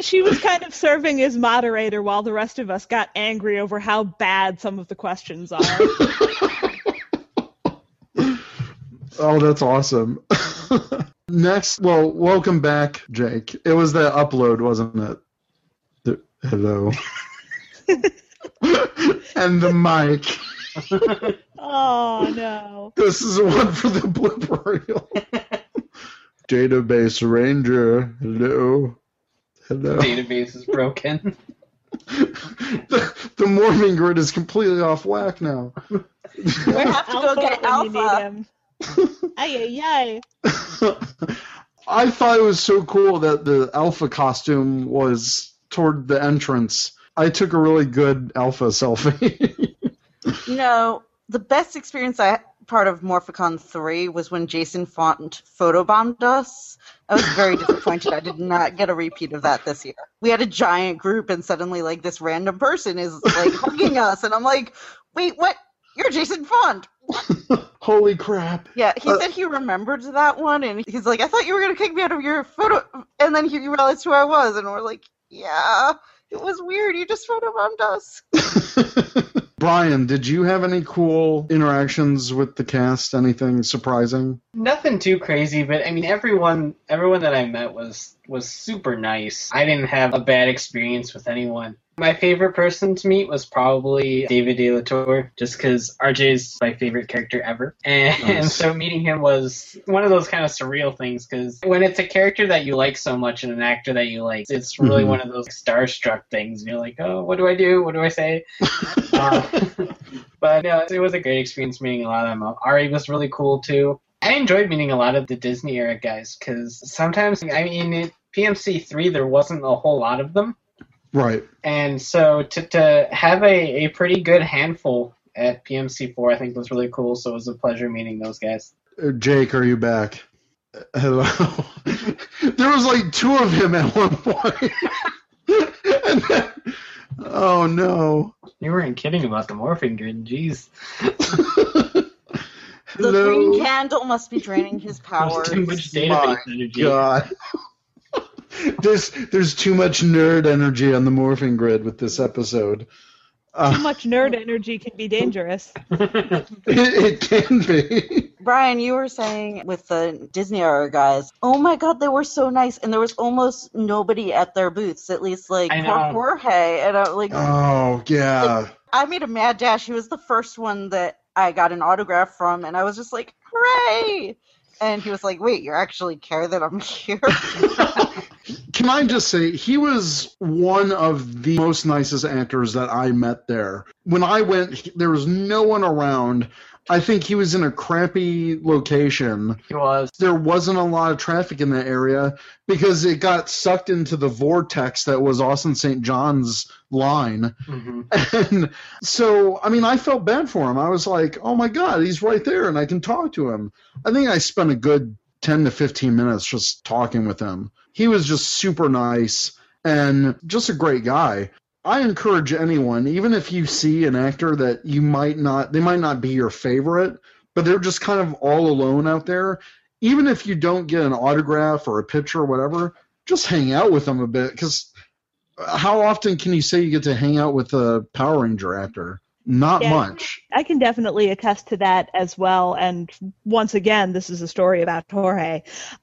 she was kind of serving as moderator while the rest of us got angry over how bad some of the questions are. [LAUGHS] Oh, that's awesome. [LAUGHS] Next, well, welcome back, Jake. It was the upload, wasn't it? The- hello. and the mic. Oh no. [LAUGHS] This is one for the blooper reel. [LAUGHS] Database Ranger. Hello. Hello. Database is broken. [LAUGHS] the, the morphing grid is completely off whack now. We have to go get when you need Alpha. him. Ay, ay, ay. I thought it was so cool that the alpha costume was toward the entrance. I took a really good alpha selfie. You know, the best experience I part of Morphicon 3 was when Jason Faunt photobombed us. I was very disappointed. I did not get a repeat of that this year. We had a giant group, and suddenly, like, this random person is like hugging us, and I'm like, wait, what? You're Jason Faunt. [LAUGHS] Holy crap! Yeah, he Uh, said he remembered that one, and he's like, I thought you were gonna kick me out of your photo, and then he realized who I was, and we're like, yeah, it was weird. You just photobombed us. [LAUGHS] Brian, did you have any cool interactions with the cast? Anything surprising? Nothing too crazy, but I mean everyone everyone that I met was was super nice. I didn't have a bad experience with anyone. My favorite person to meet was probably David de Lautour, just because RJ is my favorite character ever, and, Nice. [LAUGHS] so meeting him was one of those kind of surreal things. Because when it's a character that you like so much and an actor that you like, it's really Mhm. one of those starstruck things. You're like, oh, what do I do? What do I say? [LAUGHS] [LAUGHS] Uh, but no, it was a great experience meeting a lot of them. Ari was really cool too. I enjoyed meeting a lot of the Disney era guys because sometimes, I mean, in PMC three there wasn't a whole lot of them, Right. and so to to have a, a pretty good handful at PMC four, I think was really cool. So it was a pleasure meeting those guys. Uh, Jake, are you back? Uh, Hello. [LAUGHS] there was like two of him at one point. [LAUGHS] and then, oh no. You weren't kidding about the morphing grid, jeez. The [LAUGHS] Hello. green candle must be draining his powers. Too much database My energy. God. There's there's too much nerd energy on the morphing grid with this episode. Too Uh, much nerd energy can be dangerous. [LAUGHS] it, it can be. Brian, you were saying with the Disney era guys, oh my god, they were so nice, and there was almost nobody at their booths, at least like I poor. Jorge. And I like, Oh yeah. I made a mad dash. He was the first one that I got an autograph from, and I was just like, hooray! And he was like, wait, you actually care that I'm here? [LAUGHS] [LAUGHS] Can I just say he was one of the most nicest actors that I met there. When I went, there was no one around. I think he was in a crappy location. He was. There wasn't a lot of traffic in that area because it got sucked into the vortex that was Austin St. John's line. hmm [LAUGHS] And so, I mean, I felt bad for him. I was like, oh my God, he's right there and I can talk to him. I think I spent a good 10 to 15 minutes just talking with him. He was just super nice and just a great guy. I encourage anyone, even if you see an actor that you might not, they might not be your favorite, but they're just kind of all alone out there. Even if you don't get an autograph or a picture or whatever, just hang out with them a bit because how often can you say you get to hang out with a Power Ranger actor? Not Yeah. much. I can definitely attest to that as well. And once again, this is a story about Jorge.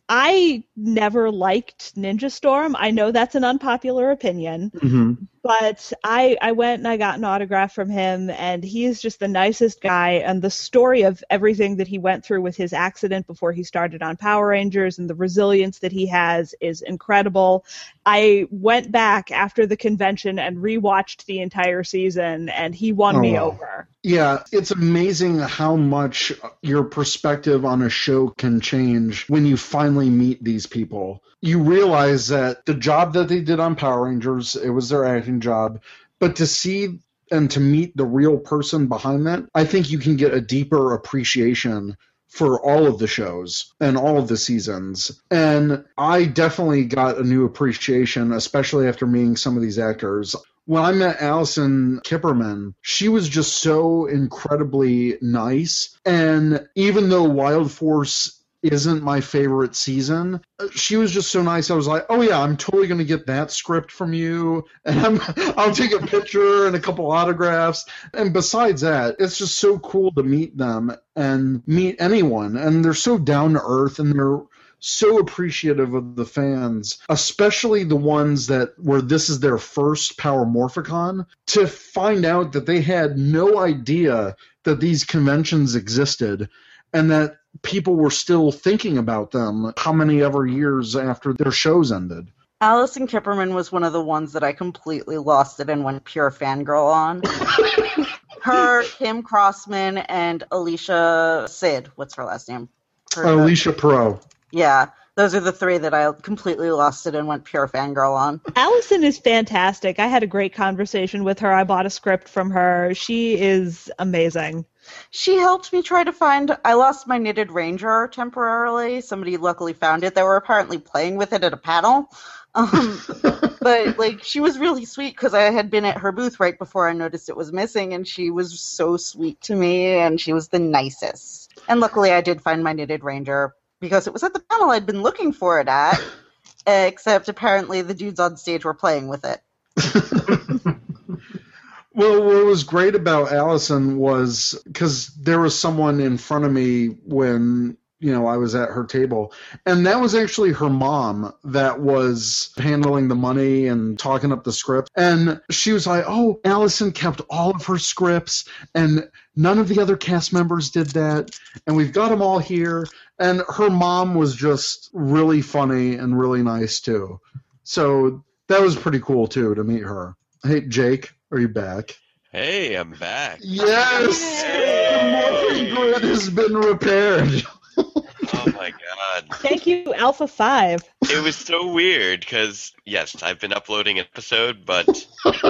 I never liked Ninja Storm. I know that's an unpopular opinion, Mm-hmm. but I I went and I got an autograph from him, and he is just the nicest guy. And the story of everything that he went through with his accident before he started on Power Rangers and the resilience that he has is incredible. I went back after the convention and rewatched the entire season, and he won Oh, me wow. over. Yeah, it's amazing how much your perspective on a show can change when you finally meet these people. You realize that the job that they did on Power Rangers, it was their acting job, but to see and to meet the real person behind that, I think you can get a deeper appreciation for all of the shows and all of the seasons. And I definitely got a new appreciation, especially after meeting some of these actors. When I met Alyson Kiperman, she was just so incredibly nice. And even though Wild Force isn't my favorite season, she was just so nice. I was like, oh yeah, I'm totally going to get that script from you. And I'm, [LAUGHS] I'll take a picture and a couple autographs. And besides that, it's just so cool to meet them and meet anyone. And they're so down to earth and they're so appreciative of the fans, especially the ones that where this is their first Power Morphicon, to find out that they had no idea that these conventions existed and that people were still thinking about them how many ever years after their shows ended. Alyson Kiperman was one of the ones that I completely lost it and went pure fangirl on. [LAUGHS] her, Kim Crossman, and Alicia Sid. What's her last name? Her- Alicia Pro. Yeah. Those are the three that I completely lost it and went pure fangirl on. Alyson is fantastic. I had a great conversation with her. I bought a script from her. She is amazing. She helped me try to find. I lost my knitted ranger temporarily. Somebody luckily found it. They were apparently playing with it at a panel. Um, [LAUGHS] but like she was really sweet because I had been at her booth right before I noticed it was missing, and she was so sweet to me, and she was the nicest. And luckily, I did find my knitted ranger because it was at the panel I'd been looking for it at. [LAUGHS] Except apparently the dudes on stage were playing with it. [LAUGHS] Well, what was great about Alyson was because there was someone in front of me when you know I was at her table, and that was actually her mom that was handling the money and talking up the script. And she was like, "Oh, Alyson kept all of her scripts, and none of the other cast members did that, and we've got them all here." And her mom was just really funny and really nice too. So that was pretty cool too to meet her. Hey, Jake. Are you back? Hey, I'm back. Yes! The morphing grid has been repaired. My god. Thank you, Alpha 5. It was so weird because, yes, I've been uploading an episode, but, but [LAUGHS]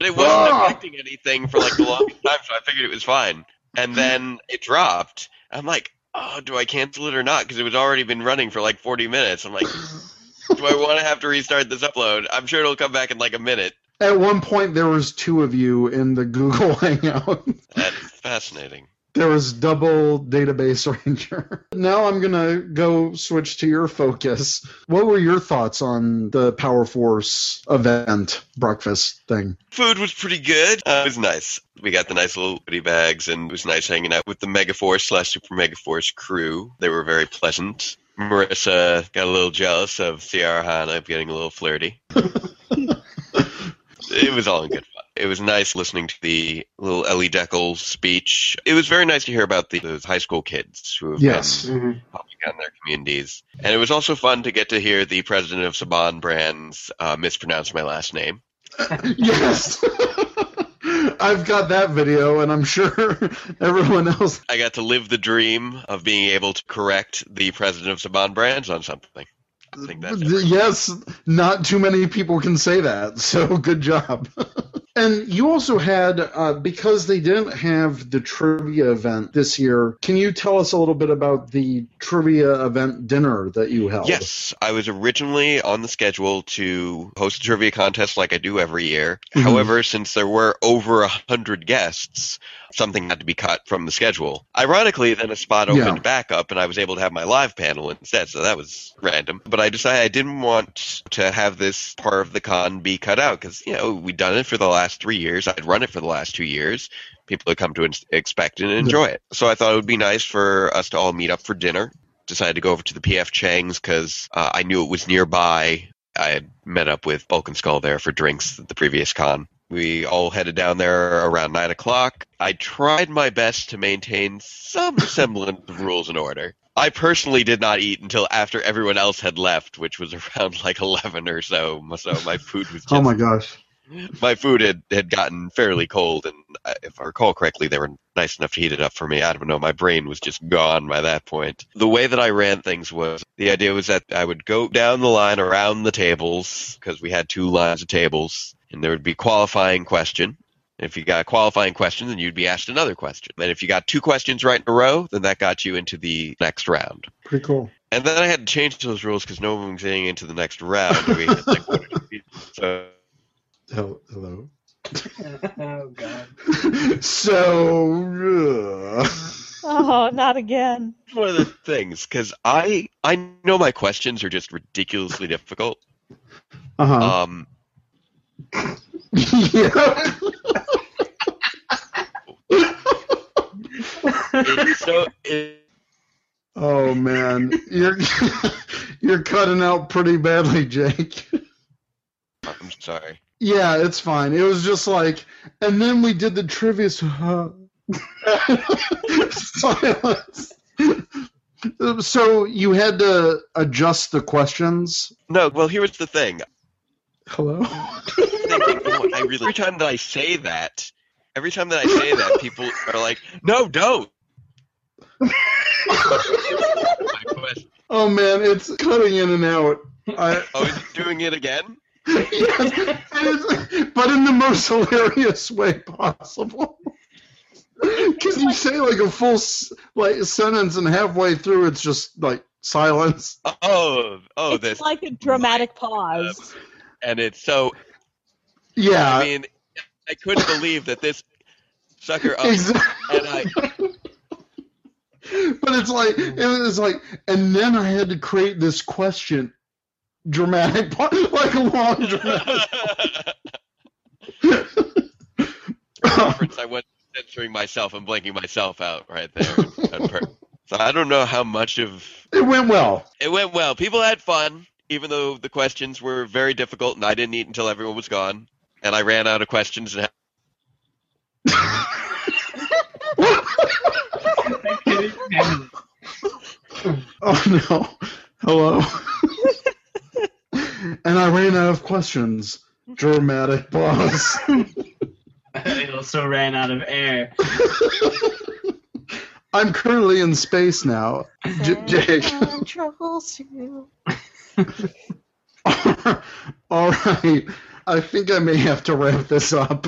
it wasn't Ah. affecting anything for like the longest time, so I figured it was fine. And then it dropped. I'm like, oh, do I cancel it or not? Because it was already been running for like 40 minutes. I'm like, do I want to have to restart this upload? I'm sure it'll come back in like a minute. At one point, there was two of you in the Google [LAUGHS] Hangout. That's fascinating. There was double database [LAUGHS] ranger. Now I'm gonna go switch to your focus. What were your thoughts on the Power Force event breakfast thing? Food was pretty good. Uh, it was nice. We got the nice little goodie bags, and it was nice hanging out with the Megaforce slash Super Megaforce crew. They were very pleasant. Marissa got a little jealous of Ciara Hanna getting a little flirty. [LAUGHS] it was all in good fun. It was nice listening to the little Elie Dekel speech. It was very nice to hear about the, those high school kids who have Yes. been helping out in their communities. And it was also fun to get to hear the president of Saban Brands uh, mispronounce my last name. [LAUGHS] yes. [LAUGHS] I've got that video, and I'm sure [LAUGHS] everyone else. I got to live the dream of being able to correct the president of Saban Brands on something. I think that's it. Yes, not too many people can say that, so good job. And you also had, uh, because they didn't have the trivia event this year, can you tell us a little bit about the trivia event dinner that you held? Yes, I was originally on the schedule to host a trivia contest like I do every year. Mhm. However, since there were over a hundred guests, something had to be cut from the schedule. Ironically, then a spot opened Yeah. back up and I was able to have my live panel instead, so that was random. But I decided I didn't want to have this part of the con be cut out because, you know, we'd done it for the last three years. I'd run it for the last two years. People had come to ins- expect and enjoy it. So I thought it would be nice for us to all meet up for dinner decided to go over to the PF Chang's because uh, I knew it was nearby. I had met up with Bulk and Skull there for drinks the previous con. We all headed down there around 9 o'clock. I tried my best to maintain some [LAUGHS] semblance of rules and order. I personally did not eat until after everyone else had left, which was [LAUGHS] around like 11 or so. So my food was just [LAUGHS] Oh my gosh. my food had, had gotten fairly cold, and uh, if I recall correctly, they were nice enough to heat it up for me. I don't know, my brain was just gone by that point. The way that I ran things was the idea was that I would go down the line around the tables because we had two lines of tables, and there would be qualifying question. If you got a qualifying question, then you'd be asked another question. And if you got two questions right in a row, then that got you into the next round. Pretty cool. And then I had to change those rules because no one was getting into the next round. We had like one or two people. So Hel- Hello. oh god. So. uh, Oh, not again. one of the things because I I know my questions are just ridiculously difficult. uh-huh. Um, yeah. it's [LAUGHS] so it, Oh man, you're [LAUGHS] you're cutting out pretty badly, Jake. I'm sorry. Yeah, it's fine. It was just like, and then we did the trivia. So, uh, silence. [LAUGHS] So you had to adjust the questions. No, well here's the thing. Hello. [LAUGHS] Oh, I really, every time that I say that, every time that I say that, people are like, "No, don't." [LAUGHS] Oh man, it's cutting in and out. I, [LAUGHS] Oh, is he doing it again? yes, and it's- but in the most hilarious way possible. Because you say like a full like sentence, and halfway through, it's just like silence. Oh, oh, it's this, like a dramatic pause. And it's so. Yeah, I mean, I couldn't believe that this sucker. Up, exactly. and I, [LAUGHS] but it's like it was like, and then I had to create this question, dramatic, [LAUGHS] like a long [LAUGHS] dramatic. reference, I went censoring myself and blanking myself out right there. so I don't know how much of It went well. it went well. People had fun, even though the questions were very difficult, and I didn't eat until everyone was gone, and I ran out of questions. And [LAUGHS] Oh no. Hello. [LAUGHS] and I ran out of questions. Dramatic pause. [LAUGHS] I also ran out of air. I'm currently in space now. J- Jake. [LAUGHS] You. [LAUGHS] All right. I think I may have to wrap this up.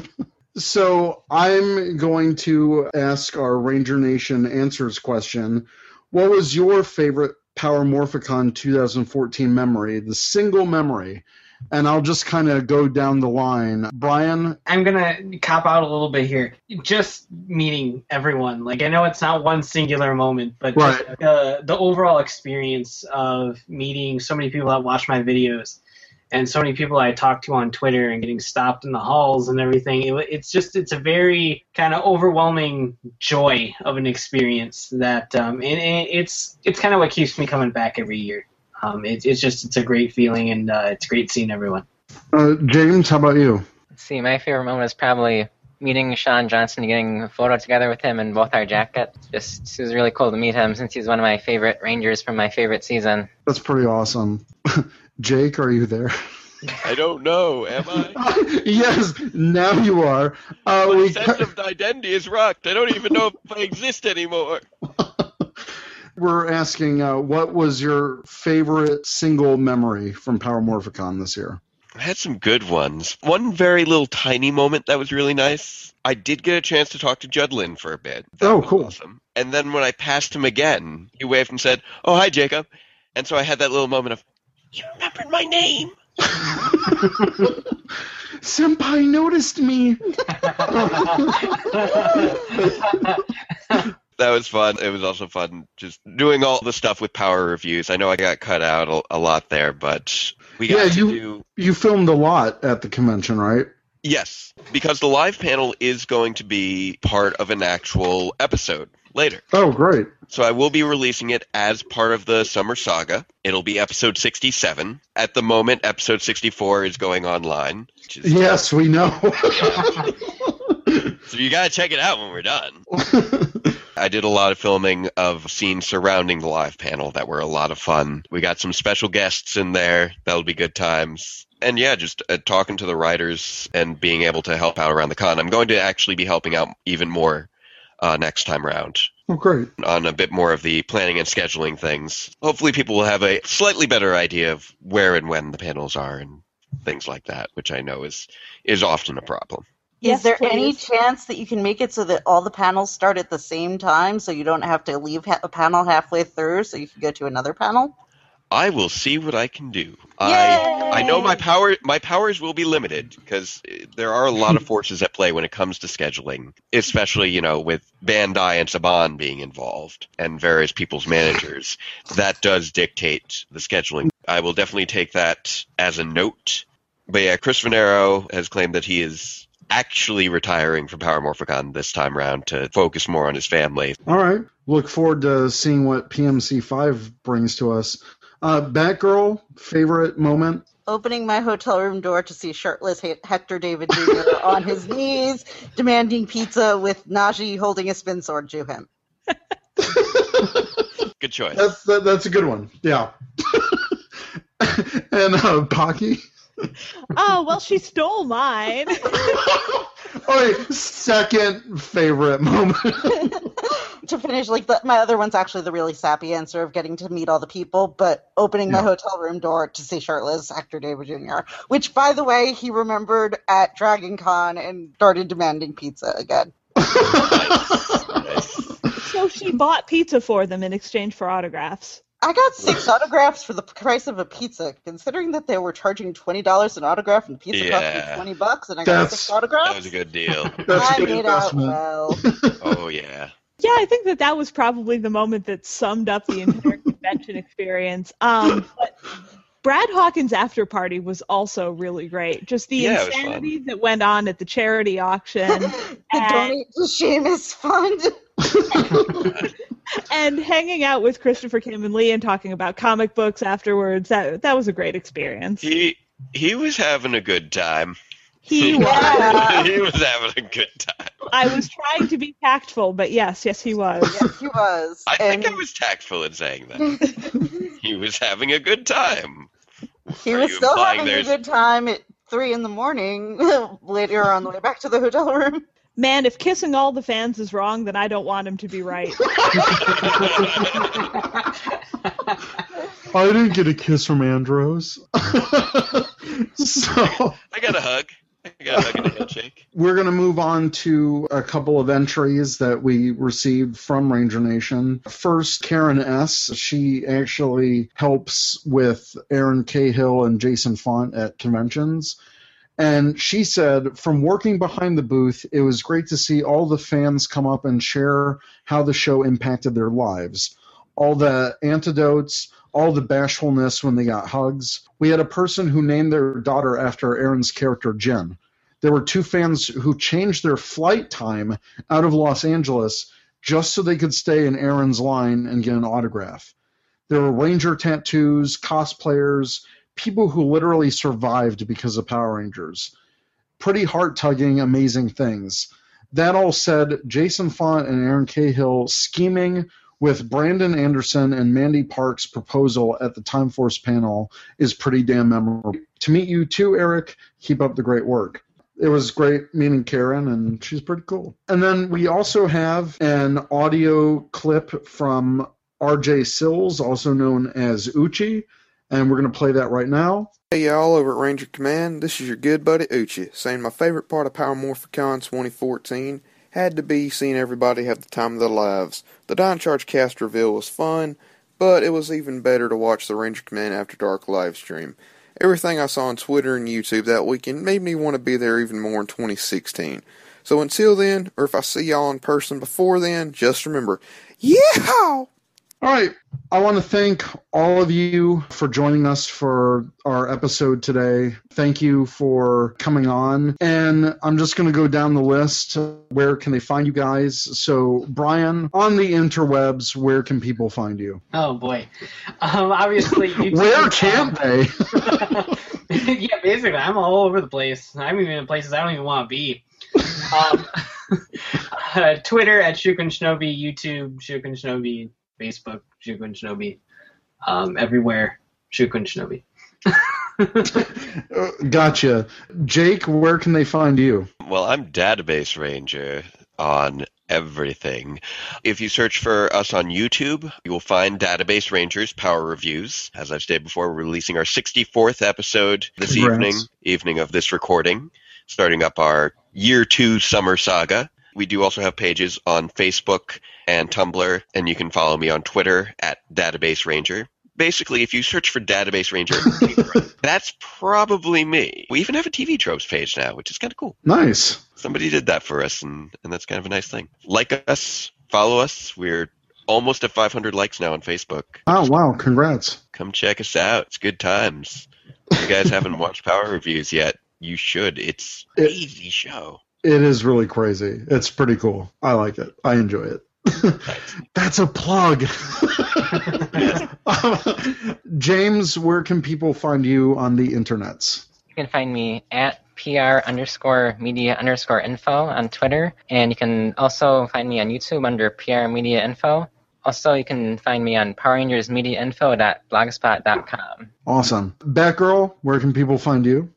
So I'm going to ask our Ranger Nation answers question. What was your favorite Power Morphicon 2014 memory? The single memory. And I'll just kind of go down the line. Brian, I'm gonna cop out a little bit here. Just meeting everyone. Like I know it's not one singular moment, but just Right. the the overall experience of meeting so many people that watch my videos, and so many people I talk to on Twitter, and getting stopped in the halls and everything. It, it's just it's a very kind of overwhelming joy of an experience that, um, and, and it's it's kind of what keeps me coming back every year. Um, it, it's just it's a great feeling, and uh, it's great seeing everyone. uh, James, how about you? Let's see, my favorite moment is probably meeting Sean Johnson and getting a photo together with him in both our jackets. Just it was really cool to meet him since he's one of my favorite Rangers from my favorite season. That's pretty awesome. [LAUGHS] Jake, are you there? I don't know, am I? [LAUGHS] yes, now you are. Uh, My we sense of identity is rocked. I don't even know if I exist anymore. [LAUGHS] We're asking, uh, what was your favorite single memory from Power Morphicon this year? I had some good ones. One very little tiny moment that was really nice. I did get a chance to talk to Judd Lynn for a bit. That Oh, was cool. Awesome. And then when I passed him again, he waved and said, "Oh, hi, Jacob." And so I had that little moment of, "You remembered my name." [LAUGHS] Senpai noticed me. [LAUGHS] [LAUGHS] That was fun. It was also fun just doing all the stuff with power reviews. I know I got cut out a, a lot there, but we got Yeah, to you- do You filmed a lot at the convention, right? Yes, because the live panel is going to be part of an actual episode later. Oh, great. So I will be releasing it as part of the Summer Saga. It'll be episode 67. At the moment, episode 64 is going online. Is, Yes, we know. [LAUGHS] So you gotta check it out when we're done. [LAUGHS] I did a lot of filming of scenes surrounding the live panel that were a lot of fun. We got some special guests in there. That'll be good times. And yeah, just uh, talking to the writers and being able to help out around the con. I'm going to actually be helping out even more uh, next time around oh, great. on a bit more of the planning and scheduling things. Hopefully, people will have a slightly better idea of where and when the panels are and things like that, which I know is is often a problem. Yes, Is there any chance that you can make it so that all the panels start at the same time so you don't have to leave ha- a panel halfway through so you can go to another panel? I will see what I can do. I I know my power my powers will be limited because uh, there are a lot of [LAUGHS] forces at play when it comes to scheduling, especially you know with Bandai and Saban being involved and various people's managers. That does dictate the scheduling. I will definitely take that as a note. But yeah, Chris Venero has claimed that he is actually retiring from Power Morphicon this time around to focus more on his family. All right. Look forward to seeing what PMC5 brings to us. Uh, Batgirl, favorite moment? Opening my hotel room door to see shirtless He- Hector David Jr. [LAUGHS] on his knees, demanding pizza with Najee holding a spin sword to him. [LAUGHS] Good choice. That's that, that's a good one. Yeah. [LAUGHS] and uh, Pocky. Oh, well, she stole mine. [LAUGHS] Oh, wait, second favorite moment. [LAUGHS] to finish, like the, my other one's actually the really sappy answer of getting to meet all the people, but opening my hotel room door to see shirtless Hector David Jr., which, by the way, he remembered at Dragon Con and started demanding pizza again. [LAUGHS] So she bought pizza for them in exchange for autographs. I got six [LAUGHS] autographs for the price of a pizza, considering that they were charging twenty dollars an autograph and pizza cost me twenty bucks, and I got That's- six That was a good deal. [LAUGHS] That's I a good made out well. [LAUGHS] Oh yeah. Yeah, I think that that was probably the moment that summed up the entire convention experience. Um, but Brad Hawkins' after party was also really great. Just the Yeah, insanity that went on at the charity auction the And- donate to Seamus Fund. And hanging out with Christopher Khayman Lee and talking about comic books afterwards. That that was a great experience. He he was having a good time. He [LAUGHS] was. He was having a good time. I was trying to be tactful, but yes, yes, he was. yes, he was. I and think I was tactful in saying that. [LAUGHS] he was having a good time. he Are was still implying having a good time at three in the morning [LAUGHS] later on the way back to the hotel room. Man, if kissing all the fans is wrong, then I don't want him to be right. [LAUGHS] I didn't get a kiss from Andros. [LAUGHS] so I got a hug. I got a hug and a handshake. we're going to move on to a couple of entries that we received from Ranger Nation. First, Karen S. She actually helps with Erin Cahill and Jason Faunt at conventions. And she said, from working behind the booth, it was great to see all the fans come up and share how the show impacted their lives. All the antidotes, all the bashfulness when they got hugs. We had a person who named their daughter after Erin's character, Jen. There were two fans who changed their flight time out of Los Angeles just so they could stay in Erin's line and get an autograph. There were Ranger tattoos, cosplayers, people who literally survived because of Power Rangers. Pretty heart tugging, amazing things. That all said, Jason Faunt and Erin Cahill scheming with Brandon Anderson and Mandy Park's proposal at the Time Force panel is pretty damn memorable. To meet you too, Eric, keep up the great work. It was great meeting Karen, and she's pretty cool. And then we also have an audio clip from RJ Sills, also known as Uchi, and we're going to play that right now. Hey y'all over at Ranger Command, this is your good buddy Uchi, saying my favorite part of Power Morphicon 2014 had to be seeing everybody have the time of their lives. The Dino Charge cast reveal was fun, but it was even better to watch the Ranger Command After Dark live stream. Everything I saw on Twitter and YouTube that weekend made me want to be there even more in 2016. So until then, or if I see y'all in person before then, just remember, yeah! All right. I want to thank all of you for joining us for our episode today. Thank you for coming on. And I'm just going to go down the list. Where can they find you guys? So, Brian, on the interwebs, where can people find you? Oh boy. Um, obviously, [LAUGHS] YouTube, Where can they? [LAUGHS] [LAUGHS] yeah, basically, I'm all over the place. I'm even in places I don't even want to be. Um, uh, Twitter at Shukun Shinobi, YouTube Shukun Shinobi, Facebook Shukun Shinobi, um, everywhere Shukun Shinobi. [LAUGHS] Uh, gotcha. Jake, where can they find you? Well, I'm Database Ranger on everything. If you search for us on YouTube, you will find Database Rangers Power Reviews. As I've stated before, we're releasing our 64th episode this Congrats. evening, evening of this recording, starting up our year two summer saga. We do also have pages on Facebook and Tumblr, and you can follow me on Twitter at Database Ranger. Basically, if you search for Database Ranger, [LAUGHS] that's probably me. We even have a TV tropes page now, which is kind of cool Nice. somebody did that for us and, and that's kind of a nice thing like us follow us we're almost at 500 likes now on facebook Oh, wow. Congrats. come check us out it's good times if you guys [LAUGHS] haven't watched power reviews yet you should it's It- easy show It is really crazy. It's pretty cool. I like it. I enjoy it. [LAUGHS] That's a plug. [LAUGHS] James, where can people find you on the internets? You can find me at PR underscore media underscore info on Twitter, and you can also find me on YouTube under PR Media Info. Also, you can find me on Power Rangers Media PowerRangersMediaInfo.blogspot.com. Awesome. Batgirl, where can people find you?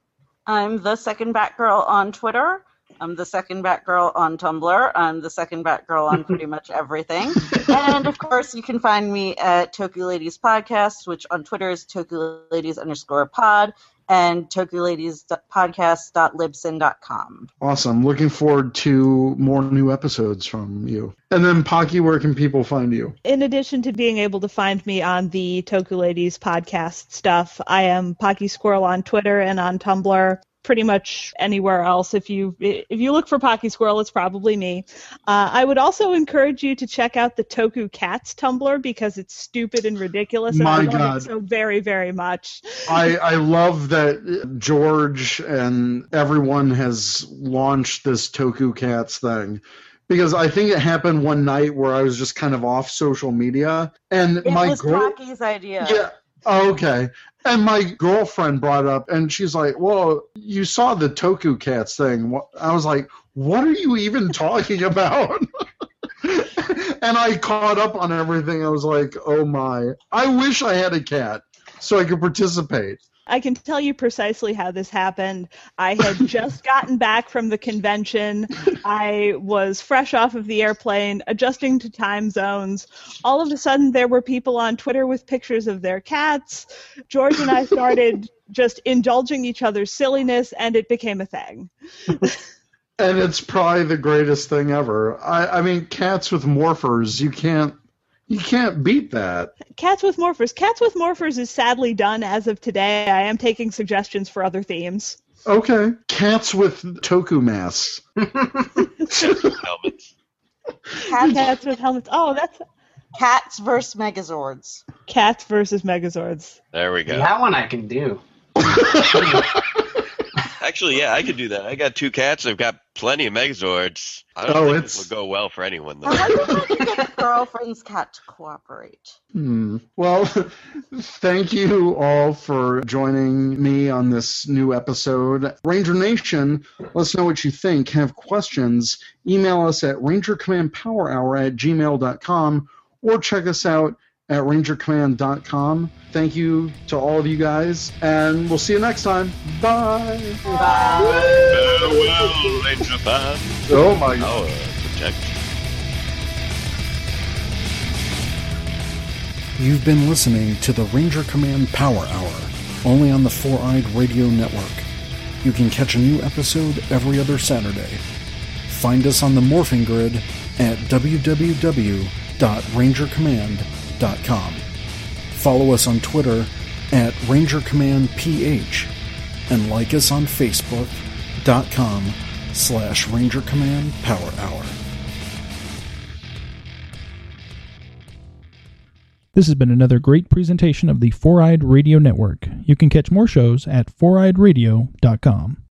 I'm the second Batgirl on Twitter. I'm the second Batgirl on Tumblr. I'm the second Batgirl on pretty [LAUGHS] much everything. and of course, you can find me at Toku Ladies Podcast, which on Twitter is Toku Ladies underscore pod and tokuladies.podcast.libsyn.com. Awesome. Looking forward to more new episodes from you. And then, Pocky, where can people find you? In addition to being able to find me on the Toku Ladies podcast stuff, I am Pocky Squirrel on Twitter and on Tumblr pretty much anywhere else. If you if you look for Pocky Squirrel, it's probably me. Uh, I would also encourage you to check out the Toku Cats Tumblr because it's stupid and ridiculous, and My I God. it so very very much. [LAUGHS] I, I love that George and everyone has launched this Toku Cats thing. Because I think it happened one night where I was just kind of off social media, and It my was girl, Pocky's idea. Yeah. Oh, okay. And my girlfriend brought up, and she's like, "Well, you saw the Toku Cats thing." I was like, "What are you even talking about?" [LAUGHS] and I caught up on everything. I was like, "Oh my! I wish I had a cat so I could participate." I can tell you precisely how this happened. I had [LAUGHS] just gotten back from the convention. I was fresh off of the airplane, adjusting to time zones. All of a sudden, there were people on Twitter with pictures of their cats. George and I started [LAUGHS] just indulging each other's silliness, and it became a thing. And it's probably the greatest thing ever. I, I mean, cats with morphers, you can't, you can't beat that. Cats with Morphers. Cats with Morphers is sadly done as of today. I am taking suggestions for other themes. Okay, cats with Toku masks. [LAUGHS] Helmets. Cats, Cats with helmets. Oh, that's cats versus Megazords. Cats versus Megazords. There we go. That one I can do. [LAUGHS] Actually, yeah, I could do that. I got two cats. I've got plenty of Megazords. I don't Oh, think it's- this will go well for anyone, though. How though. do you get your girlfriend's cat to cooperate? Hmm. Well, thank you all for joining me on this new episode. Ranger Nation, let us know what you think. Have questions, email us at rangercommandpowerhour at gmail.com or check us out at rangercommand.com. Thank you to all of you guys, and we'll see you next time. Bye. Farewell, Ranger fan. Oh my god. Power protect. You've been listening to the Ranger Command Power Hour, only on the Four Eyed Radio Network. You can catch a new episode every other Saturday. Find us on the Morphing Grid at www.rangercommand.com. Follow us on Twitter at Ranger Command PH and like us on Facebook.com slash Ranger Command Power Hour. This has been another great presentation of the Four Eyed Radio Network. You can catch more shows at foureyedradio.com.